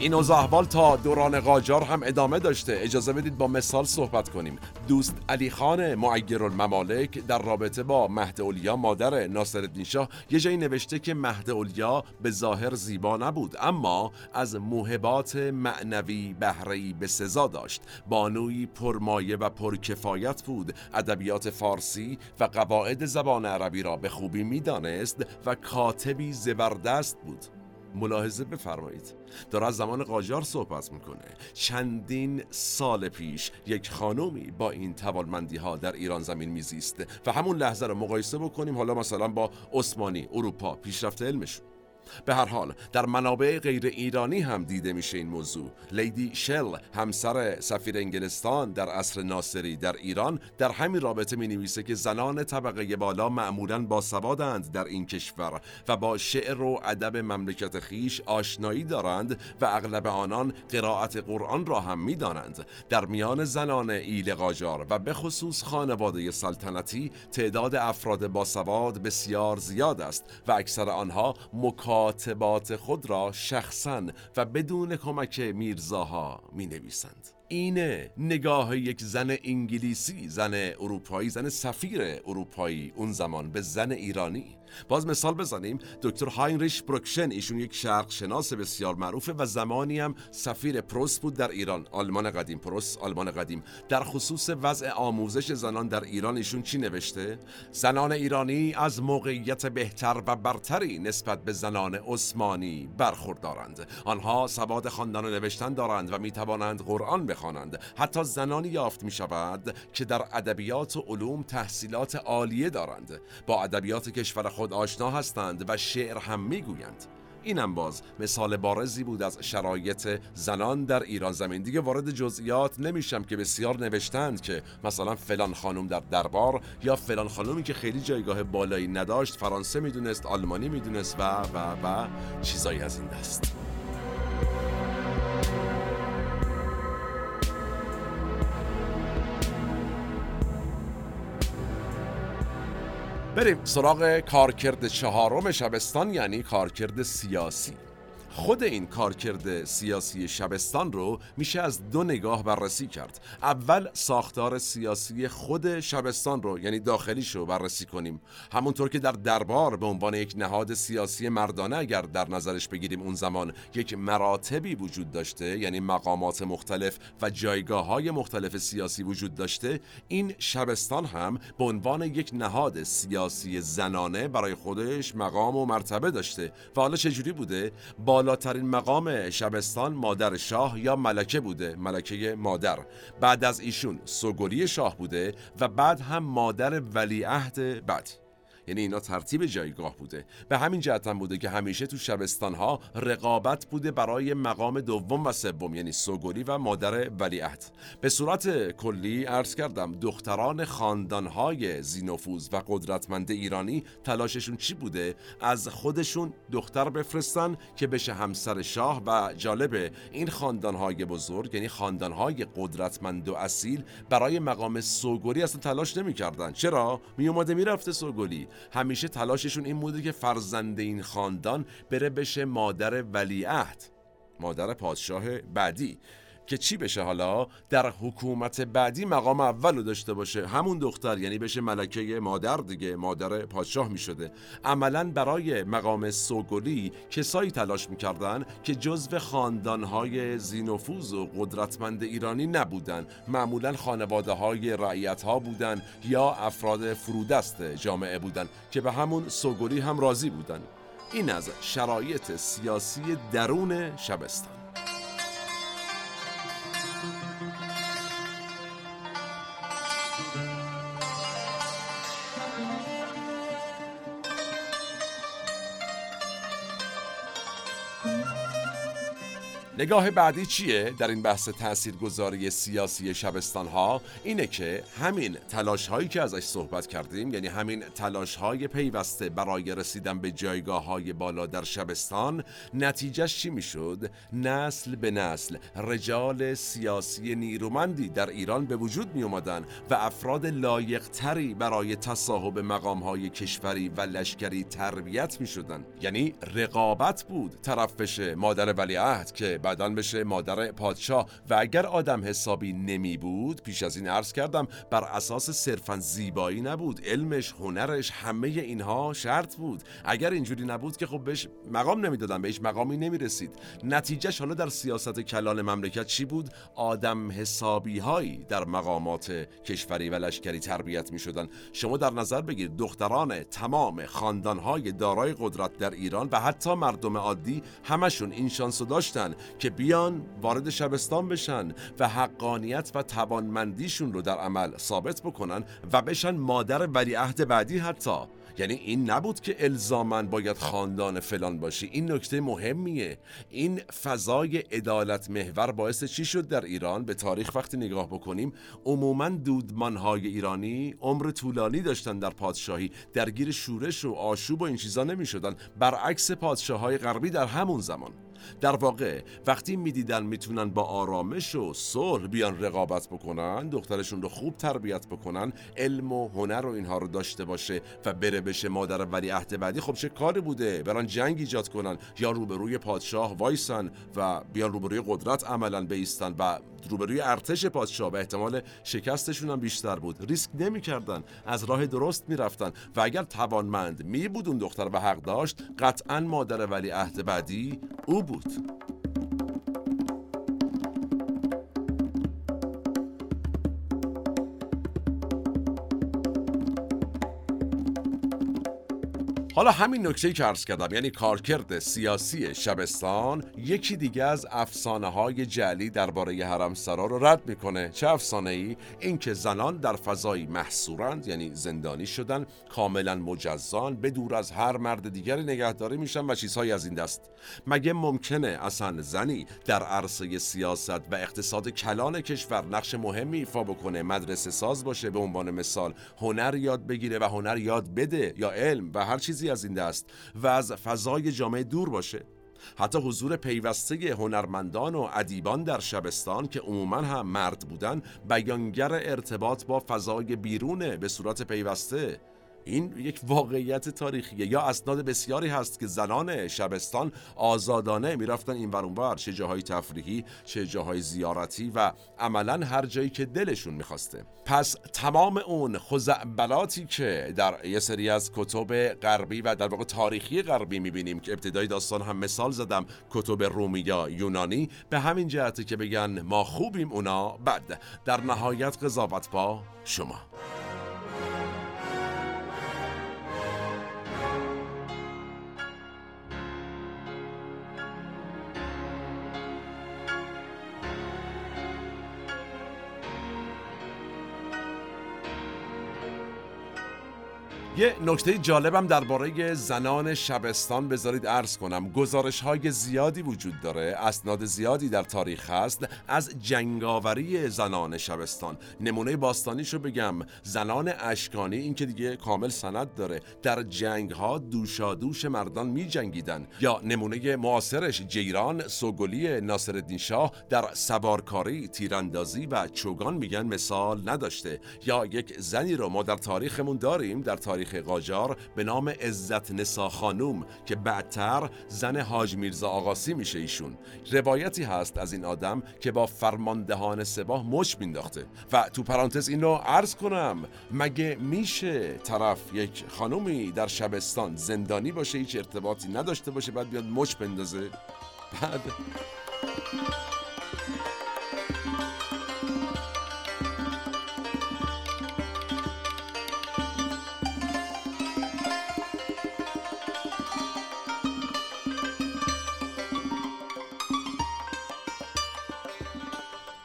این اوضاع احوال تا دوران قاجار هم ادامه داشته. اجازه بدید با مثال صحبت کنیم. دوست علی خان معیر الممالک در رابطه با مهد اولیا مادر ناصرالدین شاه یه جایی نوشته که مهد اولیا به ظاهر زیبا نبود اما از موهبات معنوی بهره‌ای به سزا داشت. بانوی پرمایه و پرکفایت بود. ادبیات فارسی و قواعد زبان عربی را به خوبی می‌دانست و کاتبی زبردست بود. ملاحظه بفرمایید. داره از زمان قاجار صحبت می‌کنه. چندین سال پیش یک خانومی با این توالمندی ها در ایران زمین میزیسته و همون لحظه رو مقایسه بکنیم. حالا مثلا با عثمانی اروپا پیشرفت علمشون. به هر حال در منابع غیر ایرانی هم دیده میشه این موضوع. لیدی شل همسر سفیر انگلستان در عصر ناصری در ایران در همین رابطه می نویسه که زنان طبقه بالا معمولا با سوادند در این کشور و با شعر و ادب مملکت خیش آشنایی دارند و اغلب آنان قرائت قرآن را هم می‌دانند. در میان زنان ایل قاجار و به خصوص خانواده سلطنتی تعداد افراد باسواد بسیار زیاد است و اکثر آنها مکا مکاتبات خود را شخصا و بدون کمک میرزاها می نویسند اینه نگاه یک زن انگلیسی زن اروپایی زن سفیر اروپایی اون زمان به زن ایرانی. باز مثال بزنیم دکتر هاینریش بروکشن ایشون یک شرق شناس بسیار معروفه و زمانی هم سفیر پروس بود در ایران آلمان قدیم. پروس آلمان قدیم. در خصوص وضع آموزش زنان در ایران ایشون چی نوشته؟ زنان ایرانی از موقعیت بهتر و برتری نسبت به زنان عثمانی برخوردارند. آنها سواد خواندن و نوشتن دارند و می توانند قرآن بخوانند. حتی زنانی یافت می شود که در ادبیات و علوم تحصیلات عالیه دارند. با ادبیات کشور خود آشنا هستند و شعر هم می‌گویند. اینم باز مثال بارزی بود از شرایط زنان در ایران زمین. دیگه وارد جزئیات نمیشم که بسیار نوشتند که مثلا فلان خانم در دربار یا فلان خانومی که خیلی جایگاه بالایی نداشت فرانسه می‌دونست آلمانی می‌دونست و و و چیزایی از این دست. بریم. سراغ کارکرد چهارم شبستان یعنی کارکرد سیاسی. خود این کارکرد سیاسی شبستان رو میشه از دو نگاه بررسی کرد. اول ساختار سیاسی خود شبستان رو یعنی داخلیش رو بررسی کنیم. همونطور که در دربار به عنوان یک نهاد سیاسی مردانه اگر در نظرش بگیریم اون زمان یک مراتبی وجود داشته یعنی مقامات مختلف و جایگاه های مختلف سیاسی وجود داشته این شبستان هم به عنوان یک نهاد سیاسی زنانه برای خودش مقام و مرتبه داشته. و حالا چجوری بوده؟ بالا بالاترین مقام شبستان مادر شاه یا ملکه بوده ملکه مادر. بعد از ایشون سوگلی شاه بوده و بعد هم مادر ولیعهد بعد. یعنی اینا ترتیب جایگاه بوده. به همین جهت هم بوده که همیشه تو شبستان ها رقابت بوده برای مقام دوم و سوم یعنی سوگلی و مادر ولیعهد. به صورت کلی عرض کردم دختران های زینفوز و قدرتمند ایرانی تلاششون چی بوده؟ از خودشون دختر بفرستن که بشه همسر شاه و جالبه این های بزرگ یعنی های قدرتمند و اصیل برای مقام سوگلی اصلا تلاش نمی‌کردن. چرا؟ می اومده می‌رفته سوگلی همیشه تلاششون این بوده که فرزند این خاندان بره بشه مادر ولیعهد مادر پادشاه بعدی. که چی بشه حالا؟ در حکومت بعدی مقام اول رو داشته باشه. همون دختر یعنی بشه ملکه مادر دیگه مادر پادشاه می شده عملا برای مقام سوگلی کسایی تلاش می‌کردن که جزو خاندانهای زینفوز و قدرتمند ایرانی نبودن. معمولا خانواده های رعیت ها بودن یا افراد فرودست جامعه بودن که به همون سوگلی هم راضی بودن. این از شرایط سیاسی درون شبستان. نگاه بعدی چیه در این بحث تاثیرگذاری سیاسی شبستان ها اینه که همین تلاش هایی که ازش صحبت کردیم یعنی همین تلاش های پیوسته برای رسیدن به جایگاه های بالا در شبستان نتیجهش چی می‌شد نسل به نسل رجال سیاسی نیرومندی در ایران به وجود می اومدن و افراد لایق تری برای تصاحب مقام های کشوری و لشکری تربیت می شدن. یعنی رقابت بود طرف بشه مادر ولیعهد که بعدا بشه مادر پادشاه. و اگر آدم حسابی نمی بود پیش از این عرض کردم بر اساس صرفا زیبایی نبود. علمش هنرش همه اینها شرط بود. اگر اینجوری نبود که خب بهش مقام نمی‌دادن بهش مقامی نمی‌رسید. نتیجهش حالا در سیاست کلان مملکت چی بود؟ آدم حسابی هایی در مقامات کشوری و لشکری تربیت می شدن شما در نظر بگیرید دختران تمام خاندان های دارای قدرت در ایران و حتی مردم عادی همشون این شانسو داشتن که بیان وارد شبستان بشن و حقانیت و توانمندیشون رو در عمل ثابت بکنن و بشن مادر ولیعهد بعدی حتی. یعنی این نبود که الزامن باید خاندان فلان باشی. این نکته مهمیه. این فضای عدالت محور باعث چی شد در ایران؟ به تاریخ وقتی نگاه بکنیم عموما دودمانهای ایرانی عمر طولانی داشتن در پادشاهی. درگیر شورش و آشوب و این چیزا نمی شدن برعکس پادشاههای غربی در همون زمان. در واقع وقتی می‌دیدن می‌تونن با آرامش و صلح بیان رقابت بکنن دخترشون رو خوب تربیت بکنن علم و هنر و اینها رو داشته باشه و بره بشه مادر ولی عهد بعدی خب چه کاری بوده؟ بران جنگ ایجاد کنن یا روبروی پادشاه وایسن و بیان روبروی قدرت عملا بیستن و روبروی ارتش پادشاه و احتمال شکستشون هم بیشتر بود. ریسک نمی‌کردن از راه درست می‌رفتن و اگر توانمند می بود اون دختر و حق داشت قطعا مادر ولی عهد بعدی او بود. حالا همین نکته که عرض کردم یعنی کارکرد سیاسی شبستان یکی دیگه از افسانه های جعلی درباره حرم سرا رو رد می‌کنه. چه افسانه ای اینکه زنان در فضایی محصورند یعنی زندانی شدن کاملا مجزان به دور از هر مرد دیگری نگهداری میشن و چیزهایی از این دست. مگه ممکنه اصلا زنی در عرصه سیاست و اقتصاد کلان کشور نقش مهمی ایفا بکنه مدرسه ساز باشه به عنوان مثال هنر یاد بگیره و هنر یاد بده یا علم و هر چیزی از این دست و از فضای جامعه دور باشه. حتی حضور پیوسته هنرمندان و ادیبان در شبستان که عموما هم مرد بودن بیانگر ارتباط با فضای بیرونه به صورت پیوسته این یک واقعیت تاریخیه. یا اسناد بسیاری هست که زنان شبستان آزادانه می‌رفتن این ور چه جاهای تفریحی چه جاهای زیارتی و عملا هر جایی که دلشون می‌خواسته. پس تمام اون خزعبلاتی که در یه سری از کتب غربی و در واقع تاریخی غربی می‌بینیم که ابتدای داستان هم مثال زدم کتب رومی یا یونانی به همین جهته که بگن ما خوبیم اونا بد در نهایت قضاوت با شما. یه نکته جالبم درباره زنان شبستان بذارید عرض کنم. گزارش های زیادی وجود داره اسناد زیادی در تاریخ هست از جنگاوری زنان شبستان. نمونه باستانیشو بگم. زنان اشکانی این که دیگه کامل سند داره. در جنگ ها دوشا دوش مردان می جنگیدن یا نمونه معاصرش جیران سوگلی ناصرالدین شاه در سوارکاری تیراندازی و چوگان میگن مثال نداشته. یا یک زنی رو ما در تاریخمون داریم در تاریخ تاریخ قاجار به نام عزت نسا خانوم که بعدتر زن حاج میرزا آقاسی میشه ایشون. روایتی هست از این آدم که با فرماندهان سپاه مچ مینداخته. و تو پرانتز این رو عرض کنم مگه میشه طرف یک خانومی در شبستان زندانی باشه هیچ ارتباطی نداشته باشه بعد بیاد مچ بندازه؟ بعد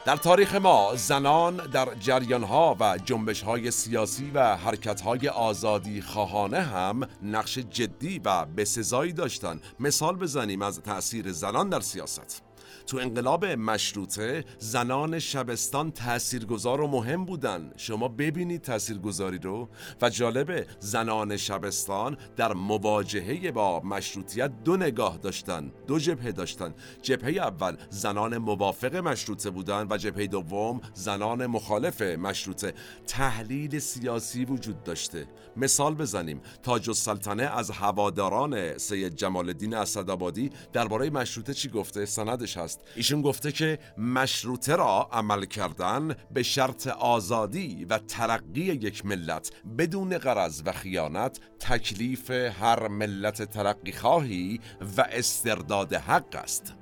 در تاریخ ما زنان در جریانها و جنبشهای سیاسی و حرکتهای آزادی خواهانه هم نقش جدی و بسزایی داشتند. مثال بزنیم از تأثیر زنان در سیاست. تو انقلاب مشروطه زنان شبستان تاثیرگذار و مهم بودن. شما ببینید تاثیرگذاری رو و جالبه زنان شبستان در مواجهه با مشروطیت دو نگاه داشتن دو جبهه داشتن. جبهه اول زنان موافق مشروطه بودن و جبهه دوم زنان مخالف مشروطه. تحلیل سیاسی وجود داشته. مثال بزنیم. تاج السلطنه از هواداران سید جمال الدین اسدآبادی درباره مشروطه چی گفته؟ سندش هست. ایشون گفته که مشروطه را عمل کردن به شرط آزادی و ترقی یک ملت بدون قرض و خیانت تکلیف هر ملت ترقی خواهی و استرداد حق است.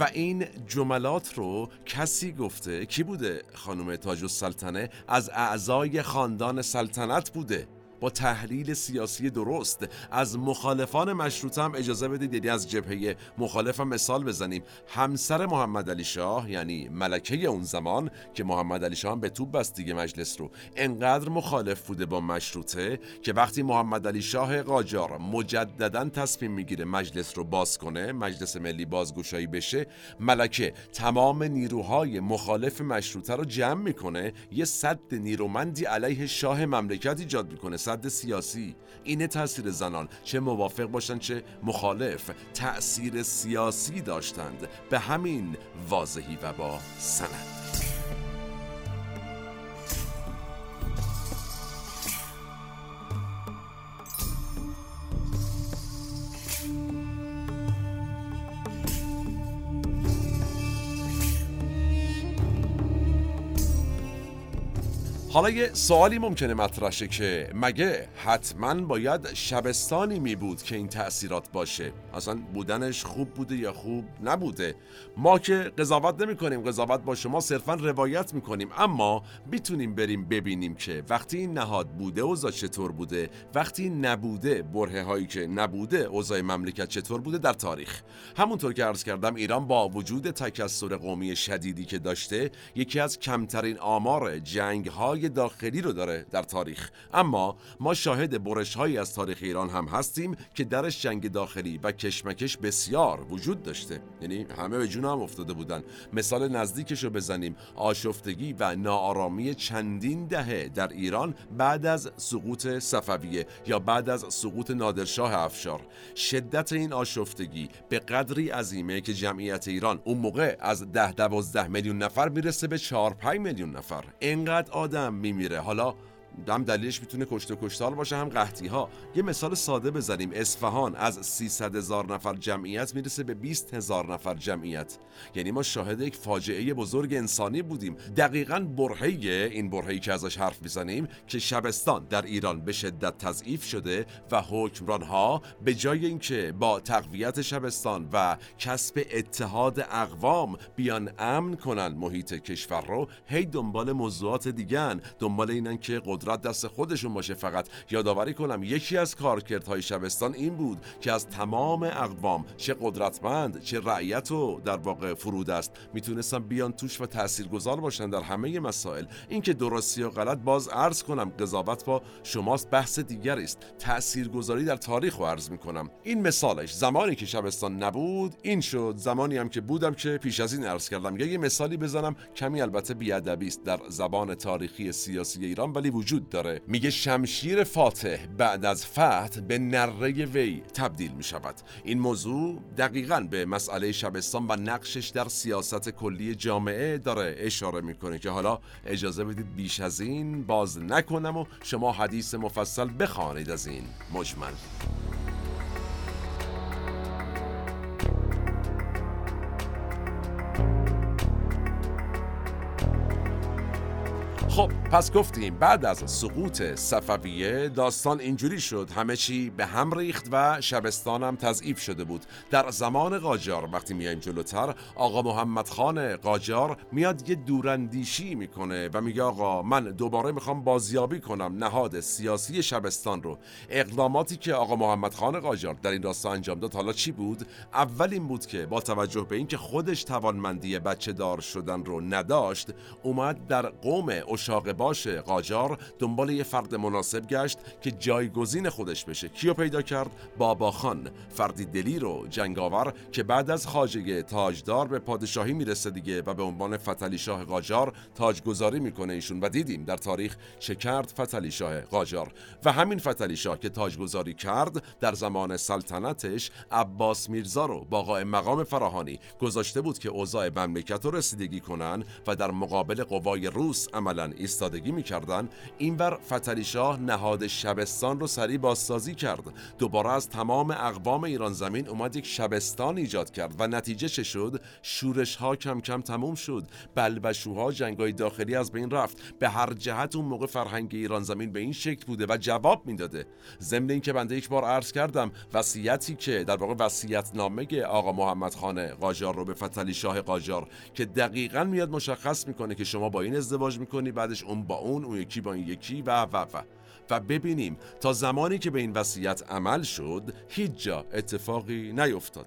و این جملات رو کسی گفته کی بوده خانم تاج السلطنه؟ از اعضای خاندان سلطنت بوده. با تحلیل سیاسی درست. از مخالفان مشروطه هم اجازه بدید یعنی از جبهه مخالف مثال بزنیم. همسر محمد علی شاه یعنی ملکه اون زمان که محمد علی شاه هم به توپ بست دیگه مجلس رو انقدر مخالف بوده با مشروطه که وقتی محمد علی شاه قاجار مجددا تصمیم می‌گیره مجلس رو باز کنه مجلس ملی بازگشایی بشه ملکه تمام نیروهای مخالف مشروطه رو جمع می‌کنه یه صد نیرومندی علیه شاه مملکت ایجاد می‌کنه. صد سیاسی اینه تاثیر زنان. چه موافق باشند چه مخالف. تأثیر سیاسی داشتند. به همین واضحی و با سند. حالا یه سوالی ممکنه مطرح شه که مگه حتما باید شبستانی می بود که این تأثیرات باشه؟ اصلا بودنش خوب بوده یا خوب نبوده؟ ما که قضاوت نمی کنیم قضاوت با شما صرفا روایت می کنیم اما می‌تونیم بریم ببینیم که وقتی این نهاد بوده اوضاع چطور بوده؟ وقتی نبوده بره هایی که نبوده اوضاع مملکت چطور بوده در تاریخ؟ همونطور که عرض کردم ایران با وجود تکسر قومی شدیدی که داشته یکی از کمترین آمار جنگ های داخلی رو داره در تاریخ. اما ما شاهد برش هایی از تاریخ ایران هم هستیم که درش جنگ داخلی و کشمکش بسیار وجود داشته. یعنی همه به جون هم افتاده بودن. مثال نزدیکش رو بزنیم. آشفتگی و ناآرامی چندین دهه در ایران بعد از سقوط صفویه یا بعد از سقوط نادرشاه افشار. شدت این آشفتگی به قدری عظیمه که جمعیت ایران اون موقع از ده دوازده میلیون نفر می‌رسه به 4 5 میلیون نفر. اینقدر آدم میمیره. حالا هم دلیلش می‌تونه کشته کشتار باشه هم قحطی ها یه مثال ساده بزنیم. اصفهان از 300 هزار نفر جمعیت می‌رسه به 20 هزار نفر جمعیت. یعنی ما شاهد یک فاجعه بزرگ انسانی بودیم. دقیقا برهه این برهه‌ای که ازش حرف می‌زنیم که شبستان در ایران به شدت تضعیف شده و حکمران ها به جای اینکه با تقویت شبستان و کسب اتحاد اقوام بیان امن کنن محیط کشور رو هی دنبال موضوعات دیگن دنبال اینن که قدرت دست خودشون باشه فقط. یادآوری کنم یکی از کارکردهای شبستان این بود که از تمام اقوام چه قدرتمند چه رعیت و در واقع فرود است. می‌تونستن بیان توش و تاثیرگذار باشن در همه مسائل. اینکه درستی و غلط باز عرض کنم قضاوت با شماست بحث دیگری است. تاثیرگذاری در تاریخ رو عرض می‌کنم. این مثالش زمانی که شبستان نبود این شد. زمانی هم که بودم که پیش از این عرض کردم. یه مثالی بزنم. کمی البته بیادبی است در زبان تاریخی سیاسی ایران ولی وجود وجود داره. میگه شمشیر فاتح بعد از فتح به نره وی تبدیل می شود این موضوع دقیقا به مسئله شبستان و نقشش در سیاست کلی جامعه داره اشاره می‌کنه که حالا اجازه بدید بیش از این باز نکنم و شما حدیث مفصل بخوانید از این مجمل. خب پس گفتیم بعد از سقوط صفویه داستان اینجوری شد. همه چی به هم ریخت و شبستانم تضعیف شده بود. در زمان قاجار وقتی میایم جلوتر آقا محمد خان قاجار میاد یه دوراندیشی می‌کنه و میگه آقا من دوباره می‌خوام بازیابی کنم نهاد سیاسی شبستان رو. اقداماتی که آقا محمد خان قاجار در این راستا انجام داد حالا چی بود؟ اول این بود که با توجه به اینکه خودش توانمندی بچه دار شدن رو نداشت اومد در قوم اشاق باش قاجار دنبال یه فرد مناسب گشت که جایگزین خودش بشه. کیو پیدا کرد؟ بابا خان. فردی دلی رو جنگاور که بعد از خاجه تاجدار به پادشاهی می‌رسه دیگه و به عنوان فتلی شاه قاجار تاجگذاری می‌کنه ایشون. و دیدیم در تاریخ چه کرد فتلی شاه قاجار. و همین فتلی شاه که تاجگذاری کرد در زمان سلطنتش عباس میرزا رو با قائم مقام فراهانی گذاشته بود که اوضاع مملکت رو رسیدگی کنن و در مقابل قوای روس عملا ایستاده زادگی می‌کردن. اینور فتلی شاه نهاد شبستان رو سریع بازسازی کرد. دوباره از تمام اقوام ایران زمین اومد یک شبستان ایجاد کرد و نتیجه چه شد؟ شورش ها کم کم تموم شد. بلبشوها جنگای داخلی از بین رفت. به هر جهت اون موقع فرهنگ ایران زمین به این شکل بوده و جواب می‌داده. ضمن اینکه بنده یک بار عرض کردم وصیتی که در واقع وصیت نامه آقا محمد خان قاجار رو به فتلی شاه قاجار که دقیقا میاد مشخص می‌کنه که شما با این ازدواج می‌کنی بعدش اون با اون اون یکی با این یکی و و و. و ببینیم تا زمانی که به این وصیت عمل شد هیچ جا اتفاقی نیفتاد.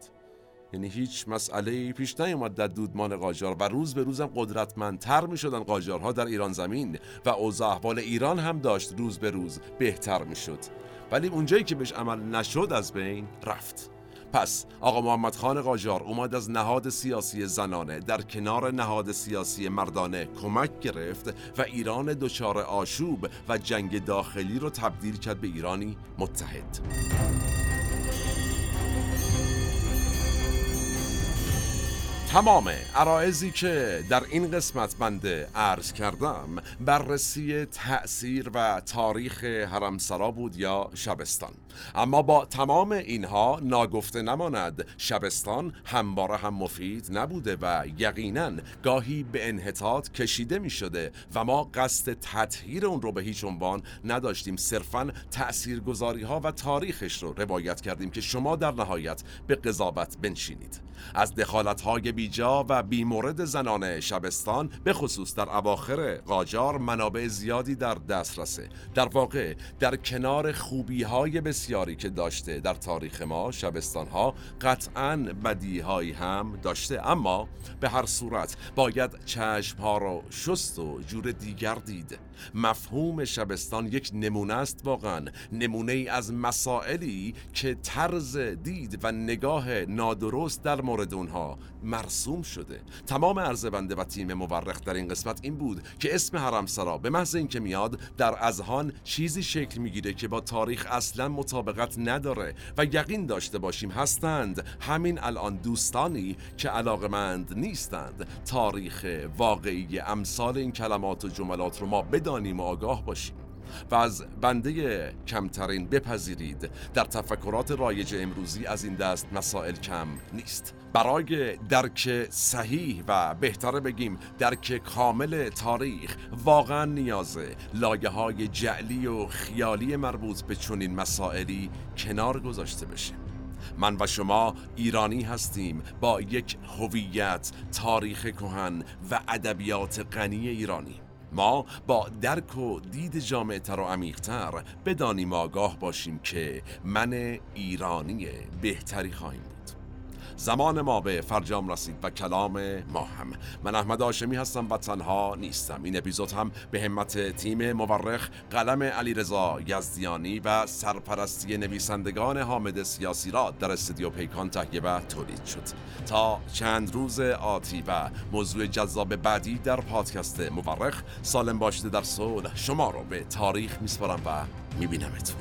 یعنی هیچ مسئله پیش نیومد در دودمان قاجار و روز به روزم قدرتمندتر می شدن قاجارها در ایران زمین و اوضاع احوال ایران هم داشت روز به روز بهتر می شد ولی اونجایی که بهش عمل نشد از بین رفت. پس آقا محمد خان قاجار اومد از نهاد سیاسی زنانه در کنار نهاد سیاسی مردانه کمک گرفت و ایران دچار آشوب و جنگ داخلی رو تبدیل کرد به ایرانی متحد. تمام عرائزی که در این قسمت بنده عرض کردم بررسی تأثیر و تاریخ حرمسرا بود یا شبستان. اما با تمام اینها ناگفته نماند. شبستان همواره هم مفید نبوده و یقینا گاهی به انحطاط کشیده می شده و ما قصد تطهیر اون رو به هیچ عنوان نداشتیم. صرفا تأثیرگذاری ها و تاریخش رو روایت کردیم که شما در نهایت به قضاوت بنشینید. از دخالت های بیجا و بیمورد زنان شبستان به خصوص در اواخر قاجار منابع زیادی در دسترسه. در واقع در کنار خوبی های بسیاری که داشته در تاریخ ما شبستان ها قطعا بدی هایی هم داشته. اما به هر صورت باید چشم ها رو شست و جور دیگر دید. مفهوم شبستان یک نمونه است واقعا. نمونه ای از مسائلی که طرز دید و نگاه نادرست در مورد اونها مرسوم شده. تمام عرض بنده و تیم مورخ در این قسمت این بود که اسم حرمسرا به محض اینکه میاد در اذهان چیزی شکل می‌گیره که با تاریخ اصلا مطابقت نداره و یقین داشته باشیم هستند همین الان دوستانی که علاقمند نیستند. تاریخ واقعی امثال این کلمات و جملات رو ما بدانیم و آگاه باشیم. و از بنده کمترین بپذیرید. در تفکرات رایج امروزی از این دست مسائل کم نیست. برای درک صحیح و بهتره بگیم درک کامل تاریخ واقعا نیازه لایه های جعلی و خیالی مربوط به چنین مسائلی کنار گذاشته بشه من و شما ایرانی هستیم با یک هویت تاریخ کهن و ادبیات غنی ایرانی. ما با درک و دید جامعتر و عمیقتر بدانیم آگاه باشیم که من ایرانی بهتری خواهیم زمان ما به فرجام رسید و کلام ما هم. من احمد آشمی هستم و تنها نیستم. این اپیزود هم به همت تیم مورخ قلم علیرضا یزدیانی و سرپرستی نویسندگان حامد سیاسی را در استودیو پیکان تهیه و تولید شد. تا چند روز آتی و موضوع جذاب بعدی در پادکست مورخ سالم باشده در صلح شما رو به تاریخ میسپارم و میبینمتون.